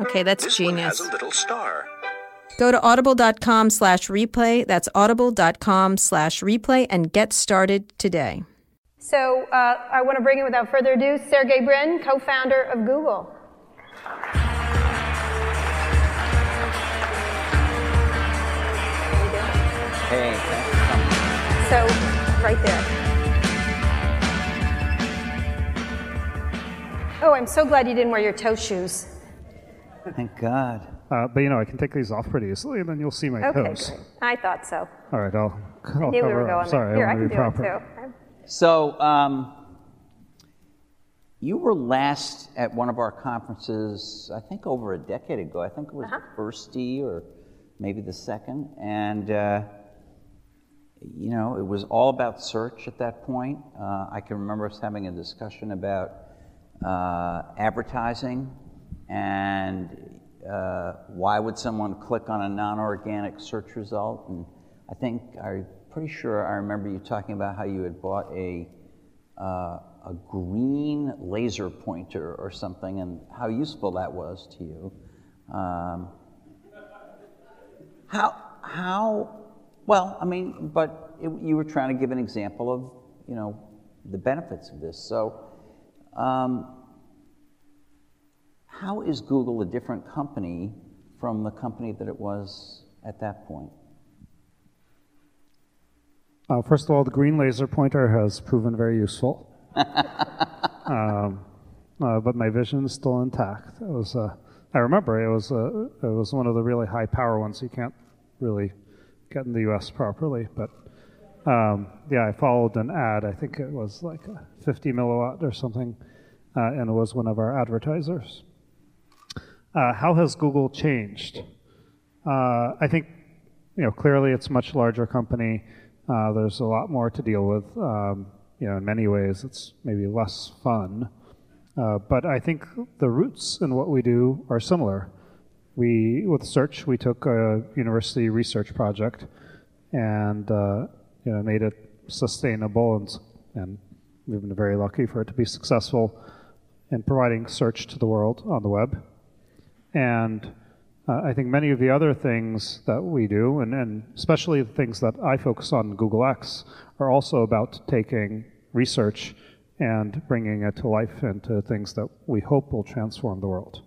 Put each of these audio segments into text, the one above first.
Okay, that's This one genius. has a little star. Go to audible.com slash replay. That's audible.com slash replay and get started today. So uh, I want to bring in, without further ado, Sergey Brin, co-founder of Google. Hey, thanks for coming. So right there. Oh, I'm so glad you didn't wear your toe shoes. Thank God. Uh, but you know, I can take these off pretty easily, and then you'll see my Okay, toes. great. I thought so. All right, I'll, I'll I knew we cover were up. going Sorry, there. Here, I I can to do be it proper. too. So, um, you were last at one of our conferences, I think over a decade ago. I think it was Uh-huh. the first D or maybe the second. And, uh, you know, it was all about search at that point. Uh, I can remember us having a discussion about uh, advertising and uh, why would someone click on a non-organic search result. And I think I'm pretty sure I remember you talking about how you had bought a uh, a green laser pointer or something, and how useful that was to you. Um, how how well? I mean, but it, you were trying to give an example of you know the benefits of this. So, um, how is Google a different company from the company that it was at that point? Uh, first of all, the green laser pointer has proven very useful. um, uh, but my vision is still intact. It was, uh, I remember it was, uh, it was one of the really high power ones you can't really get in the U.S. properly. But um, yeah, I followed an ad. I think it was like 50 milliwatt or something, uh, and it was one of our advertisers. Uh, how has Google changed? Uh, I think you know clearly it's a much larger company. Uh, there's a lot more to deal with. Um, you know, in many ways, it's maybe less fun. Uh, but I think the roots in what we do are similar. We, with search, we took a university research project and uh, you know made it sustainable, and, and we've been very lucky for it to be successful in providing search to the world on the web. And uh, I think many of the other things that we do, and, and especially the things that I focus on Google X, are also about taking research and bringing it to life into things that we hope will transform the world.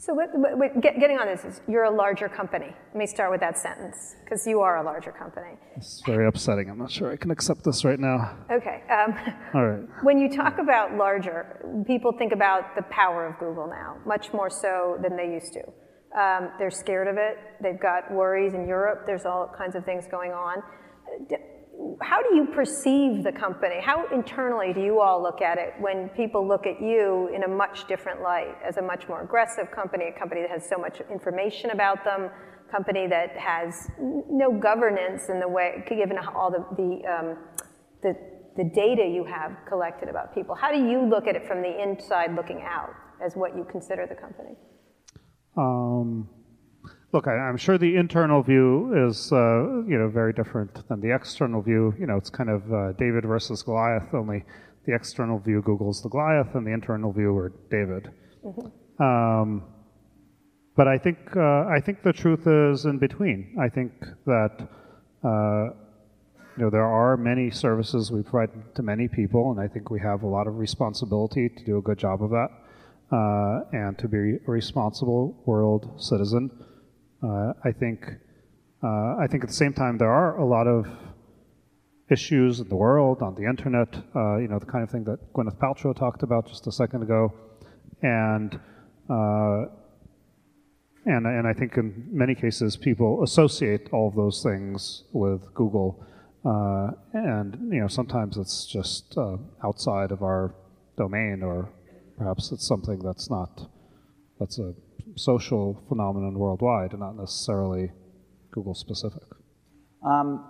So what, what, what- get, getting on this is you're a larger company. Let me start with that sentence because you are a larger company. It's very upsetting. I'm not sure I can accept this right now. Okay. Um, All right. when you talk about larger, people think about the power of Google now, much more so than they used to. Um, they're scared of it. They've got worries in Europe. There's all kinds of things going on. How do you perceive the company? How internally do you all look at it when people look at you in a much different light, as a much more aggressive company, a company that has so much information about them, a company that has no governance in the way, given all the, the, um, the, the data you have collected about people? How do you look at it from the inside looking out as what you consider the company? Um, look, I, I'm sure the internal view is, uh, you know, very different than the external view. You know, it's kind of uh, David versus Goliath. Only the external view Google's the Goliath, and the internal view are David. Um, but I think uh, I think the truth is in between. I think that uh, you know there are many services we provide to many people, and I think we have a lot of responsibility to do a good job of that. uh, and to be a responsible world citizen. Uh, I think uh, I think at the same time there are a lot of issues in the world on the internet. Uh, you know the kind of thing that Gwyneth Paltrow talked about just a second ago, and uh, and and I think in many cases people associate all of those things with Google, uh, and you know sometimes it's just outside of our domain or Perhaps it's something that's not, that's a social phenomenon worldwide and not necessarily Google specific. Um,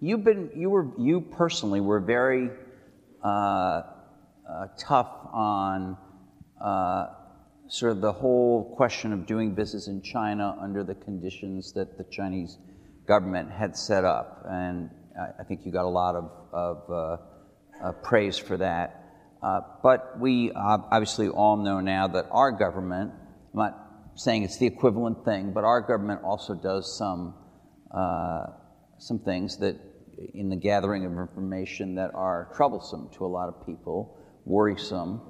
you've been, you were, you personally were very uh, uh, tough on uh, sort of the whole question of doing business in China under the conditions that the Chinese government had set up. And I, I think you got a lot of, of uh, uh, praise for that. Uh, but we obviously all know now that our government, not saying it's the equivalent thing, but our government also does some, uh, some things that in the gathering of information that are troublesome to a lot of people, worrisome.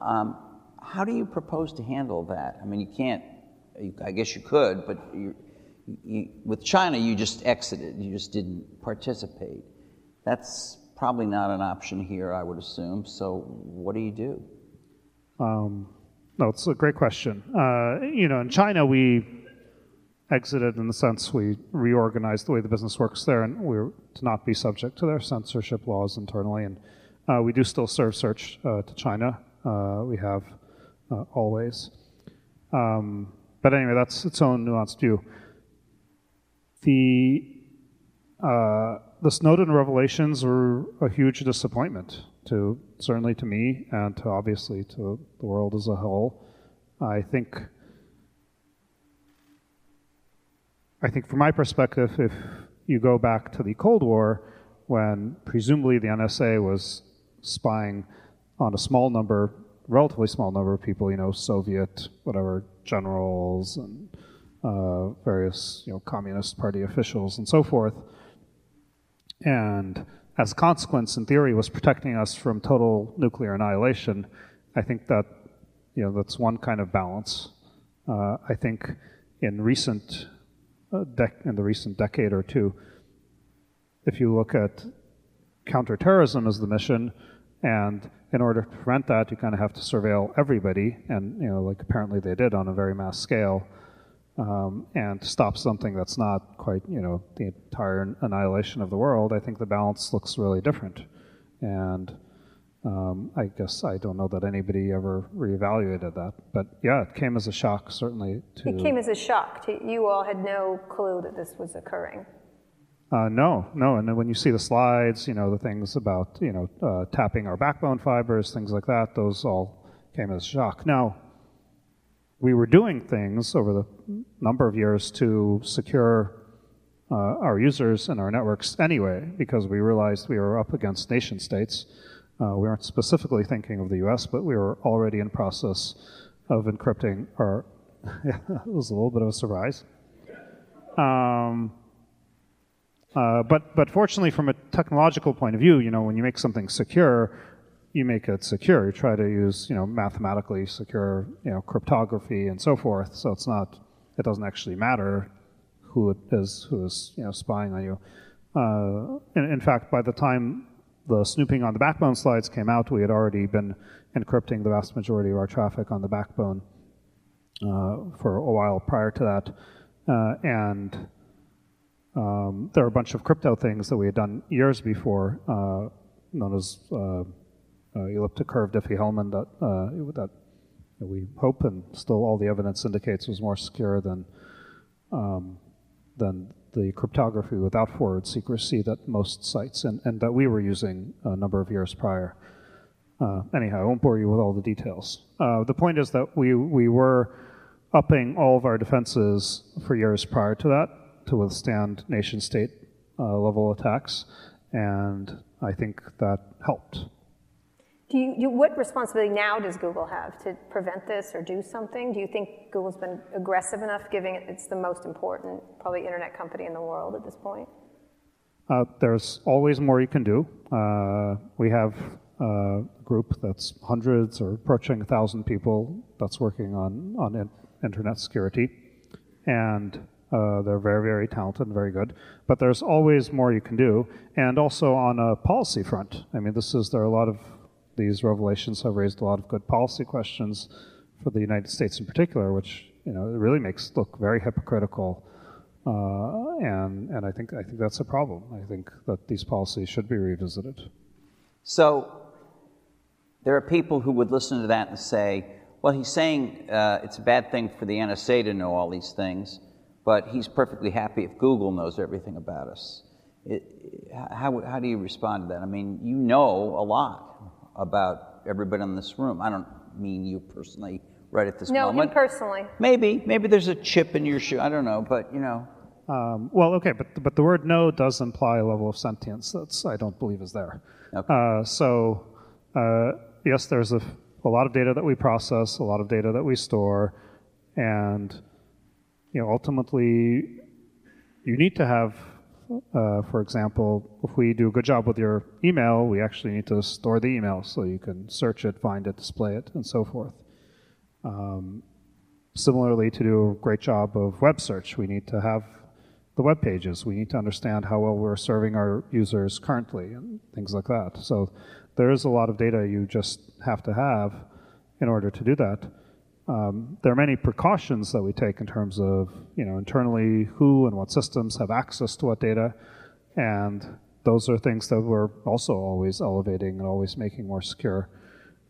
Um, how do you propose to handle that? I mean, you can't, I guess you could, but you, you, with China, you just exited, you just didn't participate. That's probably not an option here, I would assume. So, what do you do? Um, no, it's a great question. Uh, you know, in China, we exited in the sense we reorganized the way the business works there, and we are to not be subject to their censorship laws internally. And uh, we do still serve search uh, to China. Uh, we have uh, always. Um, but anyway, that's its own nuanced view. The uh, the Snowden revelations were a huge disappointment to certainly to me and to obviously to the world as a whole. I think I think from my perspective, if you go back to the Cold War, when presumably the NSA was spying on a small number, relatively small number of people, you know, Soviet, whatever, generals and uh, various, you know, Communist Party officials and so forth, and as a consequence, in theory, was protecting us from total nuclear annihilation. I think that you know that's one kind of balance. Uh, I think in recent uh, dec- in the recent decade or two, if you look at counterterrorism as the mission, and in order to prevent that, you kind of have to surveil everybody, and you know, like apparently they did on a very mass scale um, and stop something that's not quite, you know, the entire annihilation of the world, I think the balance looks really different. And um, I guess I don't know that anybody ever reevaluated that. But yeah, it came as a shock, certainly. To, it came as a shock to you all had no clue that this was occurring. Uh, no, no. And then when you see the slides, you know, the things about, you know, uh, tapping our backbone fibers, things like that, those all came as a shock. Now, we were doing things over the number of years to secure uh, our users and our networks anyway, because we realized we were up against nation states. Uh, we weren't specifically thinking of the US, but we were already in process of encrypting our. it was a little bit of a surprise. Um, uh, but, but fortunately, from a technological point of view, you know, when you make something secure, you make it secure. You try to use, you know, mathematically secure, you know, cryptography and so forth. So it's not, it doesn't actually matter who it is who is, you know, spying on you. Uh, in, in, fact, by the time the snooping on the backbone slides came out, we had already been encrypting the vast majority of our traffic on the backbone uh, for a while prior to that. Uh, and um, there are a bunch of crypto things that we had done years before, uh, known as uh, elliptic curve Diffie-Hellman that, uh, that we hope and still all the evidence indicates was more secure than, um, than the cryptography without forward secrecy that most sites and, and that we were using a number of years prior. Uh, anyhow, I won't bore you with all the details. Uh, the point is that we, we were upping all of our defenses for years prior to that to withstand nation state uh, level attacks, and I think that helped. Do you, you, what responsibility now does Google have to prevent this or do something? Do you think Google's been aggressive enough, given it's the most important, probably, internet company in the world at this point? Uh, there's always more you can do. Uh, we have a group that's hundreds or approaching a thousand people that's working on, on in, internet security. And uh, they're very, very talented and very good. But there's always more you can do. And also on a policy front, I mean, this is, there are a lot of, these revelations have raised a lot of good policy questions for the United States in particular, which, you know, it really makes look very hypocritical. Uh, and, and I think, I think that's a problem. I think that these policies should be revisited. So there are people who would listen to that and say, well, he's saying uh, it's a bad thing for the NSA to know all these things, but he's perfectly happy if Google knows everything about us. It, how, how do you respond to that? I mean, you know a lot about everybody in this room. I don't mean you personally right at this moment. no, moment. him personally. Maybe, maybe there's a chip in your shoe. I don't know, but you know. Um, well, okay, but but the word "no" does imply a level of sentience that's I don't believe is there. Okay. Uh, so uh, yes, there's a, a lot of data that we process, a lot of data that we store, and you know ultimately you need to have, uh, for example, if we do a good job with your email, we actually need to store the email so you can search it, find it, display it, and so forth. Um, similarly, to do a great job of web search, we need to have the web pages. We need to understand how well we're serving our users currently and things like that. So there is a lot of data you just have to have in order to do that. Um, there are many precautions that we take in terms of, you know, internally who and what systems have access to what data, and those are things that we're also always elevating and always making more secure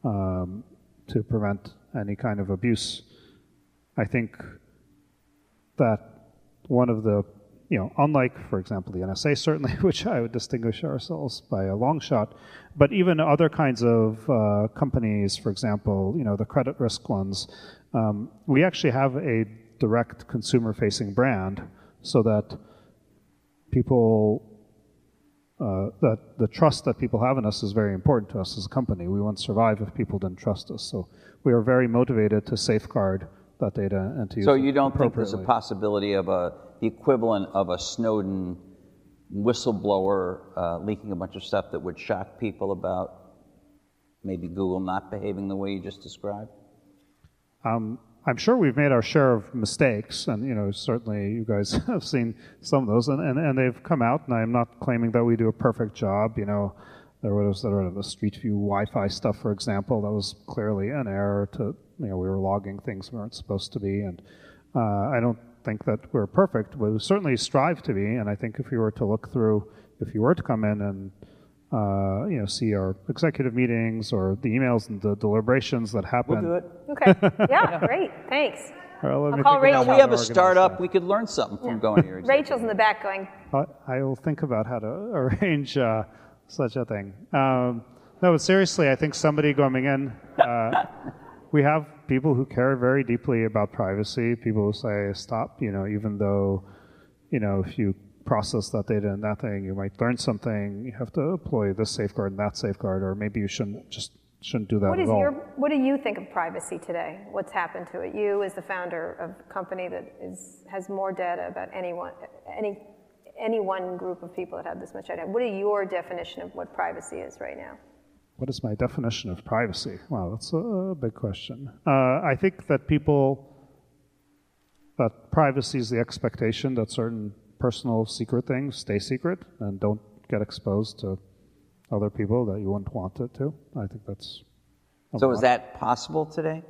um, to prevent any kind of abuse. I think that one of the you know, unlike, for example, the NSA, certainly, which I would distinguish ourselves by a long shot, but even other kinds of uh, companies, for example, you know, the credit risk ones, um, we actually have a direct consumer-facing brand so that people, uh, that the trust that people have in us is very important to us as a company. We wouldn't survive if people didn't trust us. So we are very motivated to safeguard that data and to use So you don't think there's a possibility of a the equivalent of a Snowden whistleblower uh, leaking a bunch of stuff that would shock people about maybe Google not behaving the way you just described? Um, I'm sure we've made our share of mistakes, and you know certainly you guys have seen some of those, and, and, and they've come out. And I'm not claiming that we do a perfect job. You know, there was there was the Street View Wi-Fi stuff, for example, that was clearly an error. To you know, we were logging things we weren't supposed to be, and uh, I don't think that we're perfect, but we certainly strive to be. And I think if you were to look through, if you were to come in and uh, you know see our executive meetings or the emails and the deliberations that happen. We'll do it. Okay. Yeah, great. Thanks. Well, I'll call Rachel. about Now, we have a startup. organize We could learn something from going here. Rachel's in the back going. I I will think about how to arrange uh, such a thing. Um, no, but seriously, I think somebody coming in, uh, we have people who care very deeply about privacy. People who say, "Stop," you know, even though, you know, if you process that data and that thing, you might learn something. You have to employ this safeguard and that safeguard, or maybe you shouldn't just shouldn't do that what at is all. your, what do you think of privacy today? What's happened to it? You, as the founder of a company that is, has more data about anyone, any, any one group of people that have this much data, what is your definition of what privacy is right now? What is my definition of privacy? Wow, that's a big question. Uh, I think that people, that privacy is the expectation that certain personal secret things stay secret and don't get exposed to other people that you wouldn't want it to. I think that's. a So is that possible today?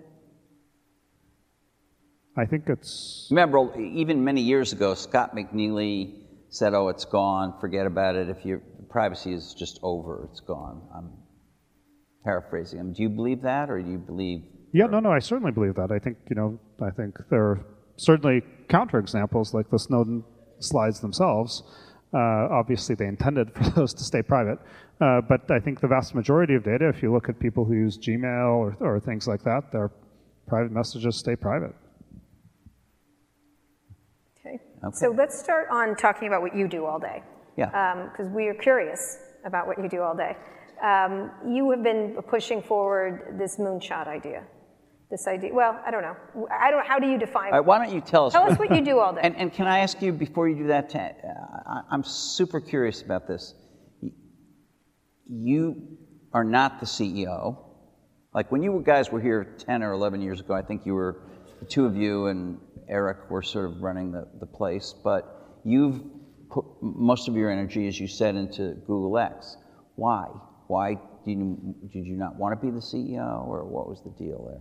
I think it's. Remember, even many years ago, Scott McNealy said, "Oh, it's gone. Forget about it. If your privacy is just over, it's gone." I'm paraphrasing him. Do you believe that, or do you believe? Yeah, no, no, I certainly believe that. I think, you know, I think there are certainly counterexamples like the Snowden slides themselves. Uh, obviously, they intended for those to stay private. Uh, but I think the vast majority of data, if you look at people who use Gmail or, or things like that, their private messages stay private. Okay. So let's start on talking about what you do all day. Yeah. Because we are curious about what you do all day. Um, you have been pushing forward this moonshot idea. This idea, well, I don't know. I don't. How do you define? Right, why don't you tell us? Tell us what you do all day. And, and can I ask you before you do that? Ta- uh, I'm super curious about this. You are not the CEO, like when you guys were here 10 or 11 years ago, I think you were, the two of you and Eric were sort of running the, the place, but you've put most of your energy, as you said, into Google X. Why? Why did you, did you not want to be the CEO, or what was the deal there?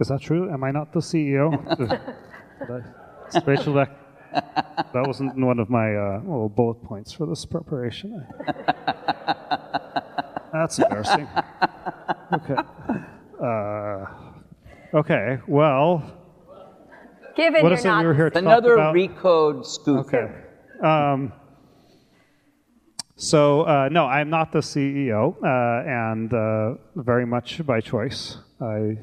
Is that true? Am I not the CEO? Rachel, that, that wasn't one of my uh, little bullet points for this preparation. That's embarrassing. Okay. Uh, okay. Well, Given what you're it not we were here to talk Another about? recode scoop. Okay. Um, so uh, no, I'm not the CEO, uh, and uh, very much by choice. I,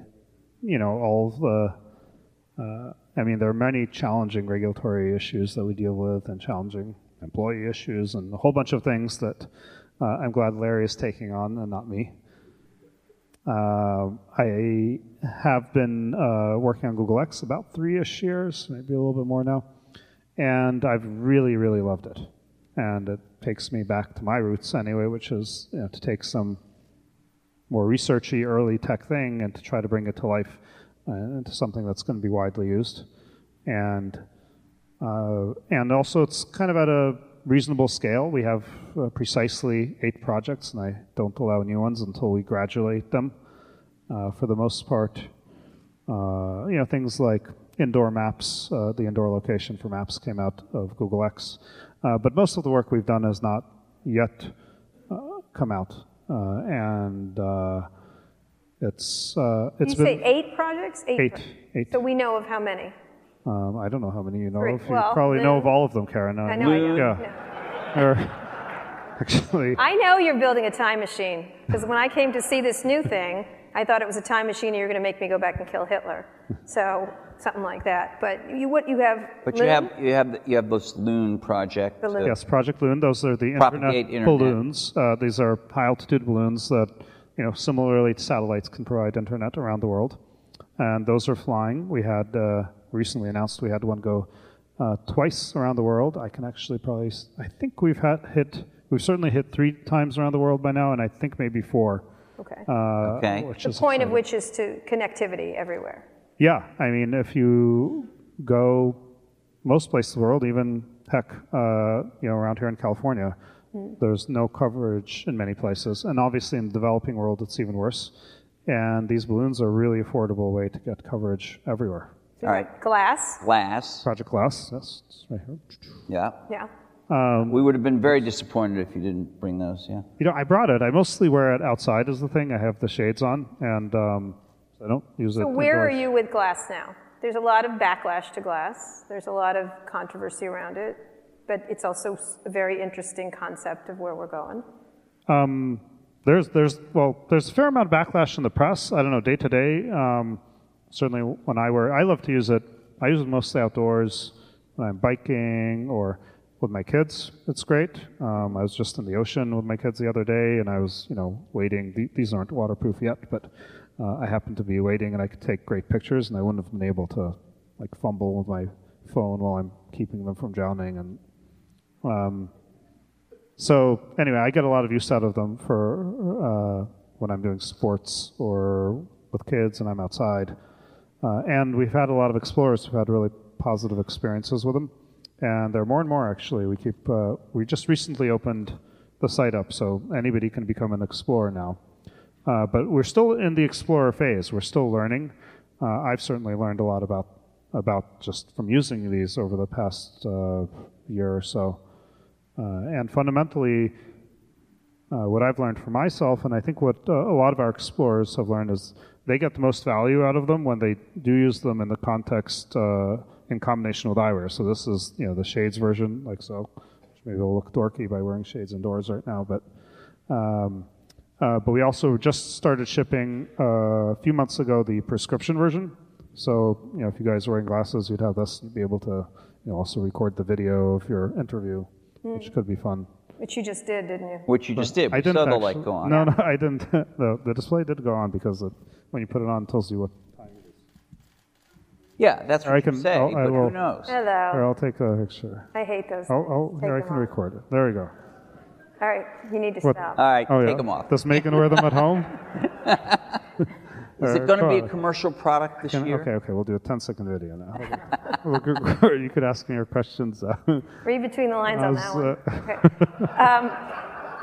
you know, all the. Uh, I mean, there are many challenging regulatory issues that we deal with, and challenging employee issues, and a whole bunch of things that uh, I'm glad Larry is taking on, and not me. Uh, I have been uh, working on Google X about three-ish years, maybe a little bit more now, and I've really, really loved it. And it takes me back to my roots anyway, which is you know, to take some more researchy early tech thing and to try to bring it to life uh, into something that's going to be widely used. And uh, and also it's kind of at a reasonable scale. We have uh, precisely eight projects, and I don't allow new ones until we graduate them. Uh, for the most part, uh, you know, things like indoor maps, uh, the indoor location for maps came out of Google X. Uh, but most of the work we've done has not yet uh, come out. Uh, and uh, it's, uh, You it's say been eight projects? eight. pro- Eight. So we know of how many? Um, I don't know how many you know Three. of. You Well, probably know of all of them, Karen. I know I do. Yeah. Yeah. Or, actually, I know you're building a time machine because when I came to see this new thing, I thought it was a time machine and you're going to make me go back and kill Hitler. So something like that. But you what you have? But you have you have you have this Loon project. The Loon. to- yes, Project Loon. Those are the internet, internet. balloons. Uh, these are high altitude balloons that, you know, similarly to satellites, can provide internet around the world. And those are flying. We had uh, recently announced we had one go uh, twice around the world. I can actually probably, I think we've had hit, we've certainly hit three times around the world by now, and I think maybe four. Okay. Uh, Okay. which the is point of which is to connectivity everywhere. Yeah, I mean, if you go most places in the world, even heck, uh, you know, around here in California, there's no coverage in many places, and obviously in the developing world, it's even worse. And these balloons are a really affordable way to get coverage everywhere. All right. Glass. Glass. Project Glass, yes, it's right here. Yeah. Yeah. We would have been very disappointed if you didn't bring those. Yeah. You know, I brought it. I mostly wear it outside as the thing. I have the shades on, and um, I don't use it. So where are indoors. you with glass now? There's a lot of backlash to glass. There's a lot of controversy around it, but it's also s- a very interesting concept of where we're going. Um, there's, there's, well, there's a fair amount of backlash in the press. I don't know, day to day. Um, certainly, when I wear, I love to use it. I use it mostly outdoors when I'm biking or with my kids. It's great. Um, I was just in the ocean with my kids the other day, and I was, you know, waiting. These aren't waterproof yet, but uh, I happened to be waiting, and I could take great pictures, and I wouldn't have been able to like fumble with my phone while I'm keeping them from drowning and. Um, so anyway, I get a lot of use out of them for uh, when I'm doing sports or with kids and I'm outside. Uh, and we've had a lot of explorers who've had really positive experiences with them. And there are more and more actually. We keep uh, we just recently opened the site up, so anybody can become an explorer now. Uh, but we're still in the explorer phase. We're still learning. Uh, I've certainly learned a lot about about just from using these over the past uh, year or so. And fundamentally, what I've learned for myself, and I think what a lot of our explorers have learned, is they get the most value out of them when they do use them in the context uh, in combination with eyewear. So this is, you know, the shades version, like so. Which maybe will look dorky by wearing shades indoors right now, but. Um, uh, but we also just started shipping uh, a few months ago the prescription version. So you know, if you guys are wearing glasses, you'd have this. You'd be able to you know, also record the video of your interview, which could be fun. Which you just did, didn't you? Which you just did. I didn't saw the light go on. No, no, I didn't. the, the display did go on because it, when you put it on, it tells you what. Time it is. Yeah, that's Or what I you can- say, I'll- I but will- who knows? Here, Hello. I'll take a picture. I hate those. I'll, I'll, here I can off. record it. There we go. All right, you need to What? stop. All right, Oh, take yeah. them off. Does Megan wear them at home? Is it going to be a commercial product this Can- year? okay, okay, we'll do a 10 second video now. Well, good- good. you could ask me your questions. uh, Read between the lines on that one. uh, Okay. Um,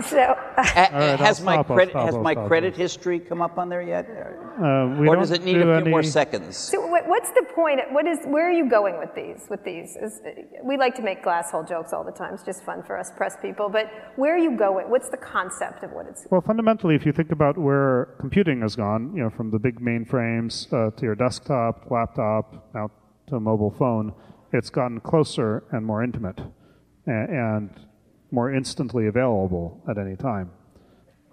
so, right, has I'll my stop, I'll credit stop, has I'll my stop. credit history come up on there yet, we or don't does it need do a few more seconds? so what's the point? What is? Where are you going with these? With these? Is, we like to make glass hole jokes all the time. It's just fun for us press people. But where are you going? What's the concept of what it's? Well, fundamentally, if you think about where computing has gone, you know, from the big mainframes uh, to your desktop, laptop, now to a mobile phone, it's gotten closer and more intimate, and, and more instantly available at any time.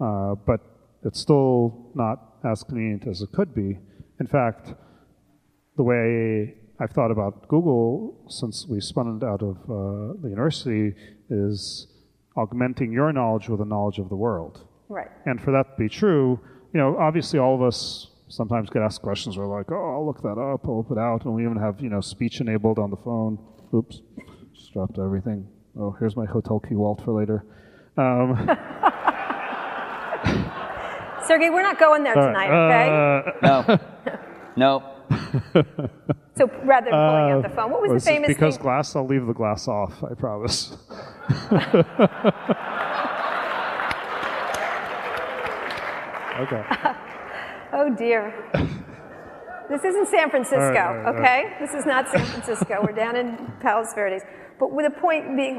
Uh, but it's still not as convenient as it could be. In fact, the way I've thought about Google since we spun it out of uh, the university is augmenting your knowledge with the knowledge of the world. Right. And for that to be true, you know, obviously all of us sometimes get asked questions. We're like, oh, I'll look that up, I'll look it out, and we even have, you know, speech enabled on the phone. Oops, just dropped everything. Oh, here's my hotel key vault for later. Um, Sergey, we're not going there tonight, okay? uh, No, no. so rather than pulling out the phone, what was the famous because thing? glass, I'll leave the glass off. I promise. okay. Oh dear. This isn't San Francisco, All right, all right, all okay? This is not San Francisco. We're down in Palos Verdes. But with the point being,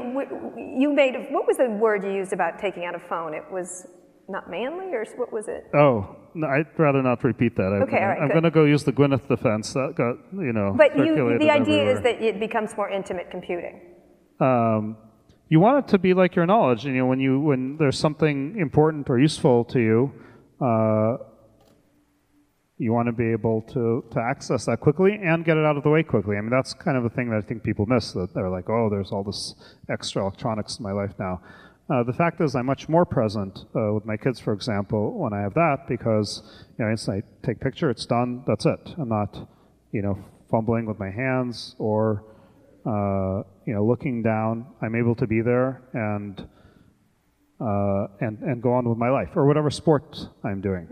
you made, what was the word you used about taking out a phone? It was not manly, or what was it? Oh, no, I'd rather not repeat that. I'm, Okay, all right, I'm going to go use the Gwyneth defense that got, you know, But you, the idea is that it becomes more intimate computing. um, you want it to be like your knowledge. You know, when you when there's something important or useful to you, uh, you want to be able to to access that quickly and get it out of the way quickly. I mean, that's kind of the thing that I think people miss. That they're like, oh, there's all this extra electronics in my life now. Uh, the fact is, I'm much more present uh, with my kids, for example, when I have that because you know, instantly I take picture, it's done, that's it. I'm not, you know, fumbling with my hands or uh, you know, looking down, I'm able to be there and uh, and and go on with my life or whatever sport I'm doing.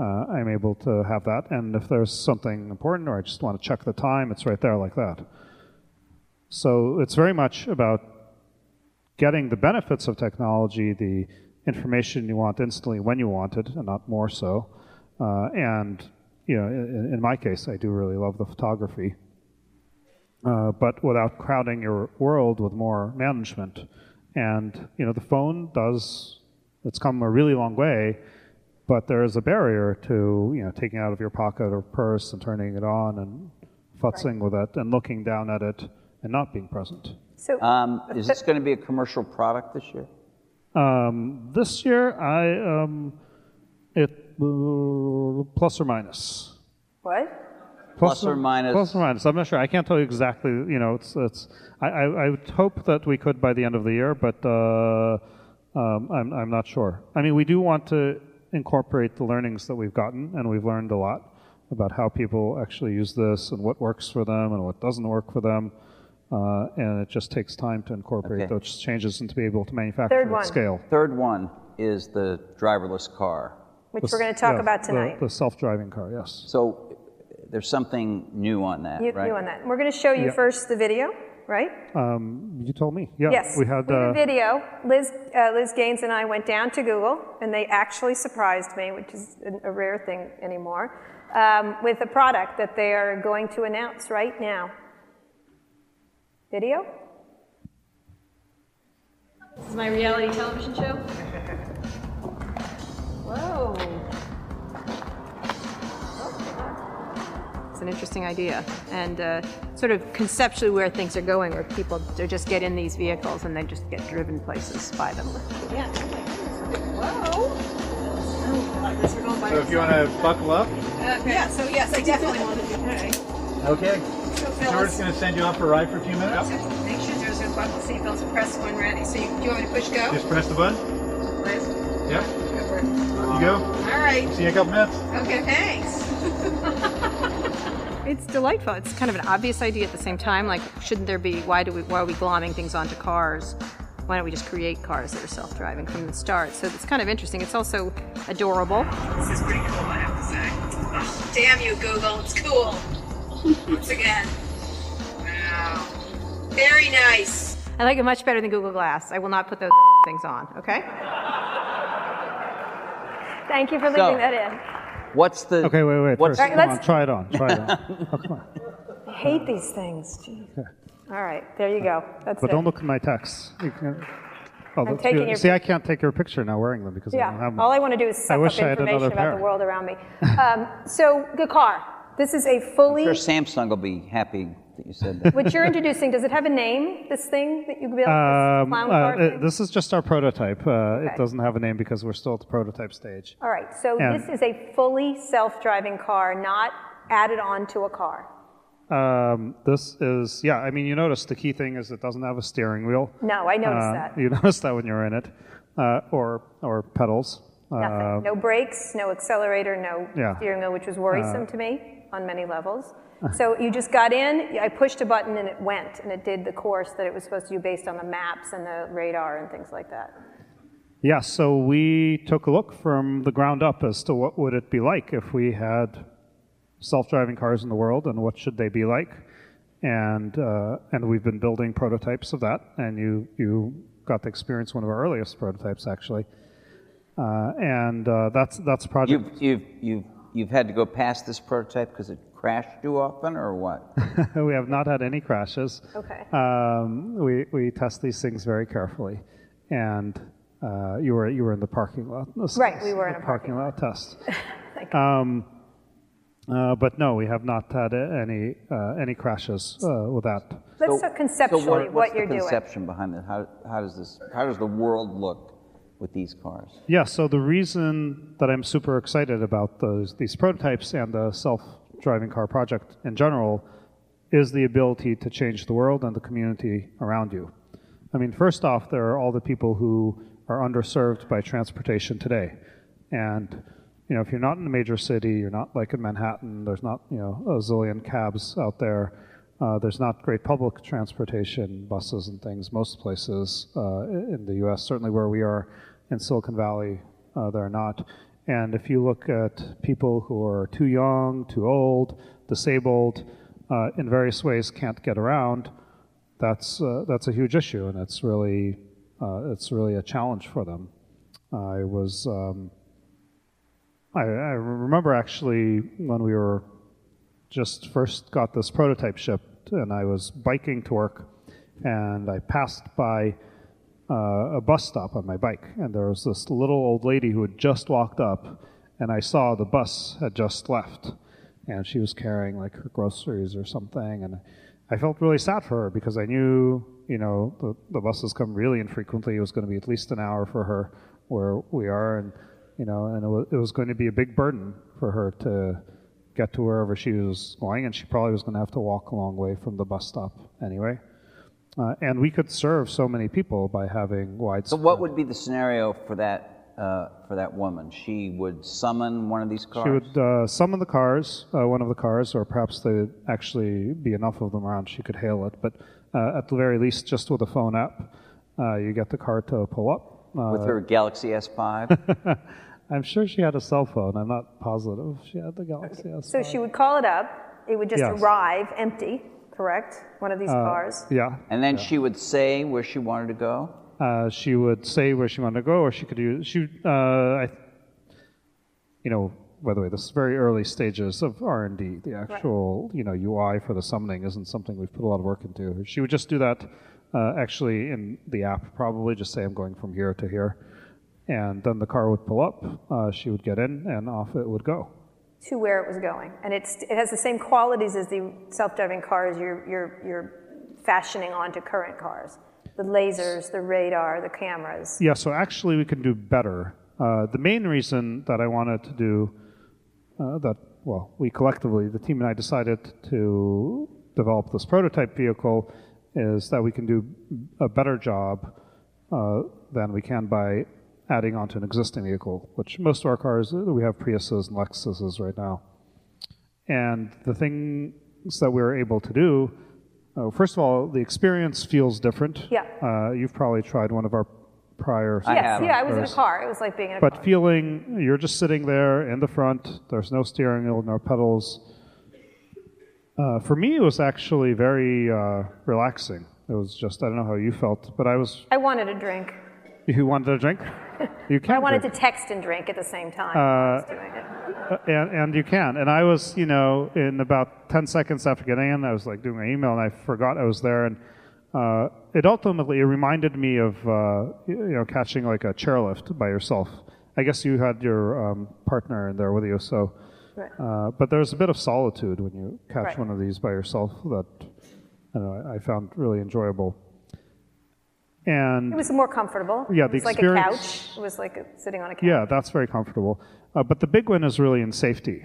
Uh, I'm able to have that, and if there's something important or I just want to check the time, it's right there like that. So it's very much about getting the benefits of technology, the information you want instantly when you want it, and not more so. Uh, and you know, in, in my case, I do really love the photography uh, but without crowding your world with more management. And you know, the phone does. It's come a really long way, but there is a barrier to you know taking it out of your pocket or purse and turning it on and futzing with it and looking down at it and not being present. So, Um, is this going to be a commercial product this year? Um, this year, I um, it uh, plus or minus. what? Plus or minus. minus- Plus or minus. I'm not sure. I can't tell you exactly. You know, it's it's. I, I, I would hope that we could by the end of the year, but uh, um, I'm I'm not sure. I mean, we do want to incorporate the learnings that we've gotten, and we've learned a lot about how people actually use this and what works for them and what doesn't work for them. Uh, and it just takes time to incorporate Okay. those changes and to be able to manufacture Third at one. scale. Third one is the driverless car. Which The we're going to talk yeah, about tonight. The, self-driving car, yes. So there's something new on that, you, right? you on that. We're going to show you Yeah. first the video, right? Um, you told me. Yeah, Yes. we had. we Uh, a video. Liz, uh, Liz Gannes and I went down to Google, and they actually surprised me, which is a, a rare thing anymore, um, with a product that they are going to announce right now. Video? This is my reality television show. Whoa. It's an interesting idea, and uh, sort of conceptually where things are going, where people just get in these vehicles and they just get driven places by them. Yeah. Whoa. So if you want to buckle up, Yeah. So yes, I definitely want to do that. okay. So we're just going to send you off for a ride for a few minutes. Make sure there's a buckle seatbelts and press when ready. So you, do you want me to push go? Just press the button. Liz? Yep. All You go. All right. See you in a couple minutes. Okay, thanks. It's delightful. It's kind of an obvious idea at the same time. Like, shouldn't there be? Why do we? Why are we glomming things onto cars? why don't we just create cars that are self-driving from the start? So it's kind of interesting. It's also adorable. This is pretty cool, I have to say. Oh, damn you, Google. It's cool. Once again. Wow. Very nice. I like it much better than Google Glass. I will not put those things on. Okay. Thank you for So- leaving that in. What's the Okay, wait, wait. What's, First, All right, come on, try it on. Try it on. Oh, come on. I hate these things. Jeez. All right, there you go. That's But it. don't look at my texts. You can, oh, that's taking your See, I can't take your picture now wearing them because I don't Yeah, have them. all I want to do is suck wish up I had information another about pair. the world around me. Um, so, the car. This is a fully. I'm sure Samsung will be happy that you said that. What you're introducing, does it have a name? This thing that you built, this Um, clown uh, car it- this is just our prototype. Uh, Okay. It doesn't have a name because we're still at the prototype stage. All right, so And- this is a fully self-driving car, not added on to a car. Um, this is, yeah, I mean, you notice the key thing is it doesn't have a steering wheel. No, I noticed Uh, that. You noticed that when you're in it, uh, or or pedals. Nothing. Uh, no brakes, no accelerator, no Yeah. Uh, steering wheel, which was worrisome to me on many levels. So you just got in, I pushed a button and it went, and it did the course that it was supposed to do based on the maps and the radar and things like that. Yeah, so we took a look from the ground up as to what would it be like if we had self-driving cars in the world, and what should they be like, and uh, and we've been building prototypes of that, and you you got to experience one of our earliest prototypes actually, uh, and uh, that's that's project. You've, you've, you've, you've had to go past this prototype because it crashed too often, or what? we have not had any crashes. Okay. Um, we we test these things very carefully, and uh, you were you were in the parking lot. This Right, we were in a the parking lot test. Thank Um, uh, but no, we have not had any uh, any crashes uh, with that. Let's talk conceptually so what, what, what's you're the doing. conception behind it? How, how does this? How does the world look with these cars? Yeah. So the reason that I'm super excited about those these prototypes and the self-driving car project in general is the ability to change the world and the community around you. I mean, first off, there are all the people who are underserved by transportation today, and you know, if you're not in a major city, you're not like in Manhattan. There's not you know a zillion cabs out there. Uh, there's not great public transportation, buses and things. Most places uh, in the U.S., certainly where we are in Silicon Valley, uh, there are not. And if you look at people who are too young, too old, disabled, uh, in various ways can't get around, that's uh, that's a huge issue, and it's really uh, it's really a challenge for them. I was um, I, I remember actually when we were just first got this prototype shipped, and I was biking to work, and I passed by uh, a bus stop on my bike, and there was this little old lady who had just walked up, and I saw the bus had just left, and she was carrying like her groceries or something, and I felt really sad for her because I knew, you know, the, the buses come really infrequently. It was going to be at least an hour for her where we are, and you know, and it was, it was going to be a big burden for her to get to wherever she was going, and she probably was going to have to walk a long way from the bus stop anyway. Uh, and we could serve so many people by having So, what would be the scenario for that uh, for that woman? She would summon one of these cars. She would uh, summon the cars, uh, one of the cars, or perhaps there'd actually be enough of them around she could hail it. But uh, at the very least, just with a phone app, uh, you get the car to pull up. Uh, with her Galaxy S5. I'm sure she had a cell phone. I'm not positive she had the Galaxy S5. So she would call it up. It would just Yes. arrive empty, correct? One of these Uh, cars. Yeah. and then she would say where she wanted to go. Uh, she would say where she wanted to go, or she could use. She, uh, I, you know, by the way, this is very early stages of R and D. The actual, you know, UI for the summoning isn't something we've put a lot of work into. She would just do that, uh, actually in the app. Probably just say I'm going from here to here, and then the car would pull up. Uh, she would get in, and off it would go. To where it was going. And it's, it has the same qualities as the self-driving cars you're, you're, you're fashioning onto current cars. The lasers, the radar, the cameras. Yeah, so actually we can do better. Uh, the main reason that I wanted to do uh, that, well, we collectively, the team and I decided to develop this prototype vehicle is that we can do a better job uh, than we can by adding onto an existing vehicle, which most of our cars, uh, we have Priuses and Lexuses right now. And the things that we're able to do Uh, first of all, the experience feels different. Yeah. Uh, you've probably tried one of our prior. I yes, yeah, I was in a car. It was like being in a But car. feeling you're just sitting there in the front. There's no steering wheel, no pedals. Uh, for me, it was actually very uh, relaxing. It was just I don't know how you felt, but I was. I wanted a drink. You wanted a drink? You can. I wanted drink. to text and drink at the same time. while I was doing it. Uh, and, and you can. And I was, you know, in about 10 seconds after getting in, I was like doing my email and I forgot I was there. And uh, it ultimately it reminded me of, uh, you know, catching like a chairlift by yourself. I guess you had your um, partner in there with you, so. Right. Uh, but there's a bit of solitude when you catch Right. one of these by yourself that I, don't know, I found really enjoyable. And It was more comfortable. Yeah, it the was like a couch. It was like a, sitting on a couch. Yeah, that's very comfortable. Uh, but the big one is really in safety.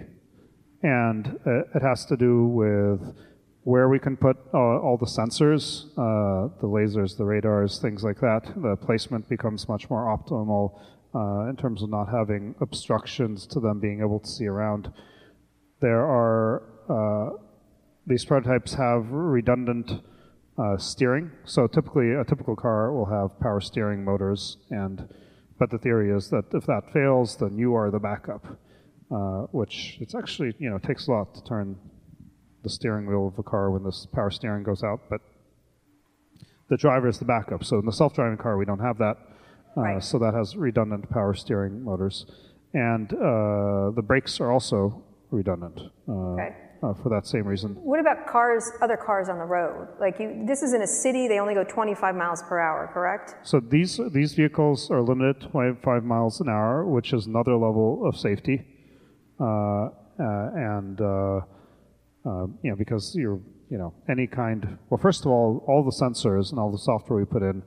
And uh, it has to do with where we can put uh, all the sensors, uh, the lasers, the radars, things like that. The placement becomes much more optimal uh, in terms of not having obstructions to them being able to see around. There are, uh, these prototypes have redundant uh, steering. So typically, a typical car will have power steering motors, and but the theory is that if that fails, then you are the backup. Uh, which it's actually you know takes a lot to turn the steering wheel of a car when this power steering goes out, but the driver is the backup. So in the self-driving car, we don't have that. Uh, Right. So that has redundant power steering motors, and uh, the brakes are also redundant uh, Okay. Uh, for that same reason. What about cars, other cars on the road? Like you, this is in a city. They only go 25 miles per hour, correct? So these these vehicles are limited to 25 miles an hour, which is another level of safety, uh, uh, and uh, uh, you know because you're you know any kind. Well, first of all, all the sensors and all the software we put in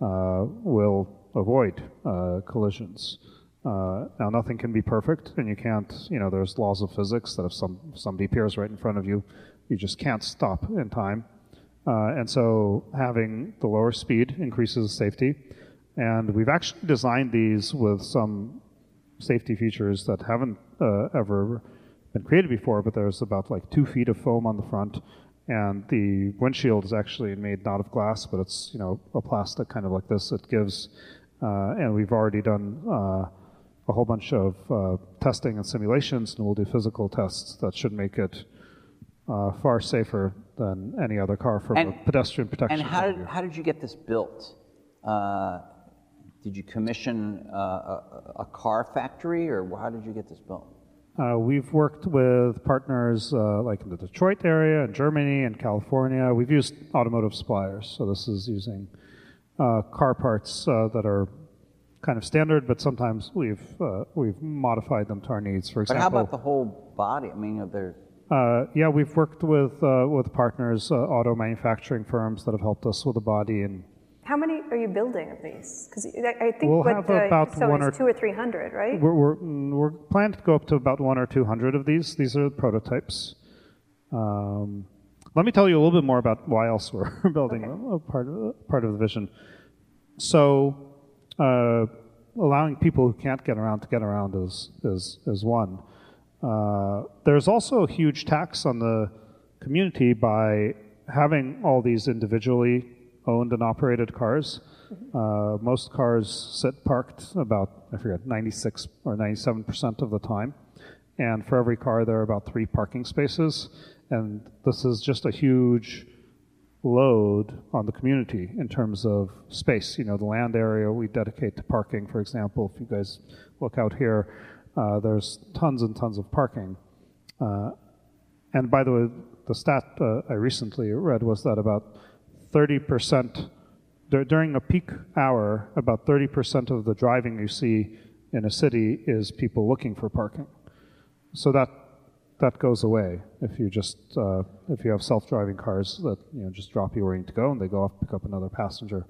uh, will avoid uh, collisions. Uh, now, nothing can be perfect, and you can't. You know, there's laws of physics that if some somebody appears right in front of you, you just can't stop in time. Uh, and so having the lower speed increases safety. And we've actually designed these with some safety features that haven't uh, ever been created before, but there's about like two feet of foam on the front. And the windshield is actually made not of glass, but it's you know a plastic kind of like this. It gives, uh, and we've already done uh, a whole bunch of uh, testing and simulations, and we'll do physical tests that should make it uh, far safer than any other car from a pedestrian protection. And how did, how did you get this built? Uh, did you commission uh, a, a car factory, or how did you get this built? Uh, we've worked with partners uh, like in the Detroit area, in Germany, and California. We've used automotive suppliers, so this is using uh, car parts uh, that are kind of standard, but sometimes we've uh, we've modified them to our needs. For example, But example, how about the whole body? I mean, are there Uh, yeah, we've worked with uh, with partners, uh, auto manufacturing firms that have helped us with the body, and How many are you building of these? Because I I think We'll what have the, about so one or- two or three hundred, right? we're we're, mm, we're planning to go up to about one or two hundred of these. These are prototypes. Um, let me tell you a little bit more about why else we're building a, a part of part of the vision. So, uh, allowing people who can't get around to get around is is is one. Uh, there's also a huge tax on the community by having all these individually owned and operated cars. Uh, most cars sit parked about, I forget, 96 or 97% of the time. And for every car, there are about three parking spaces. And this is just a huge load on the community in terms of space. You know, the land area we dedicate to parking, for example, if you guys look out here, uh, there's tons and tons of parking. Uh, and by the way, the stat uh, I recently read was that about 30%, dur- during a peak hour, about 30% of the driving you see in a city is people looking for parking. So that that goes away if you just uh, if you have self-driving cars that you know just drop you where you need to go and they go off pick up another passenger.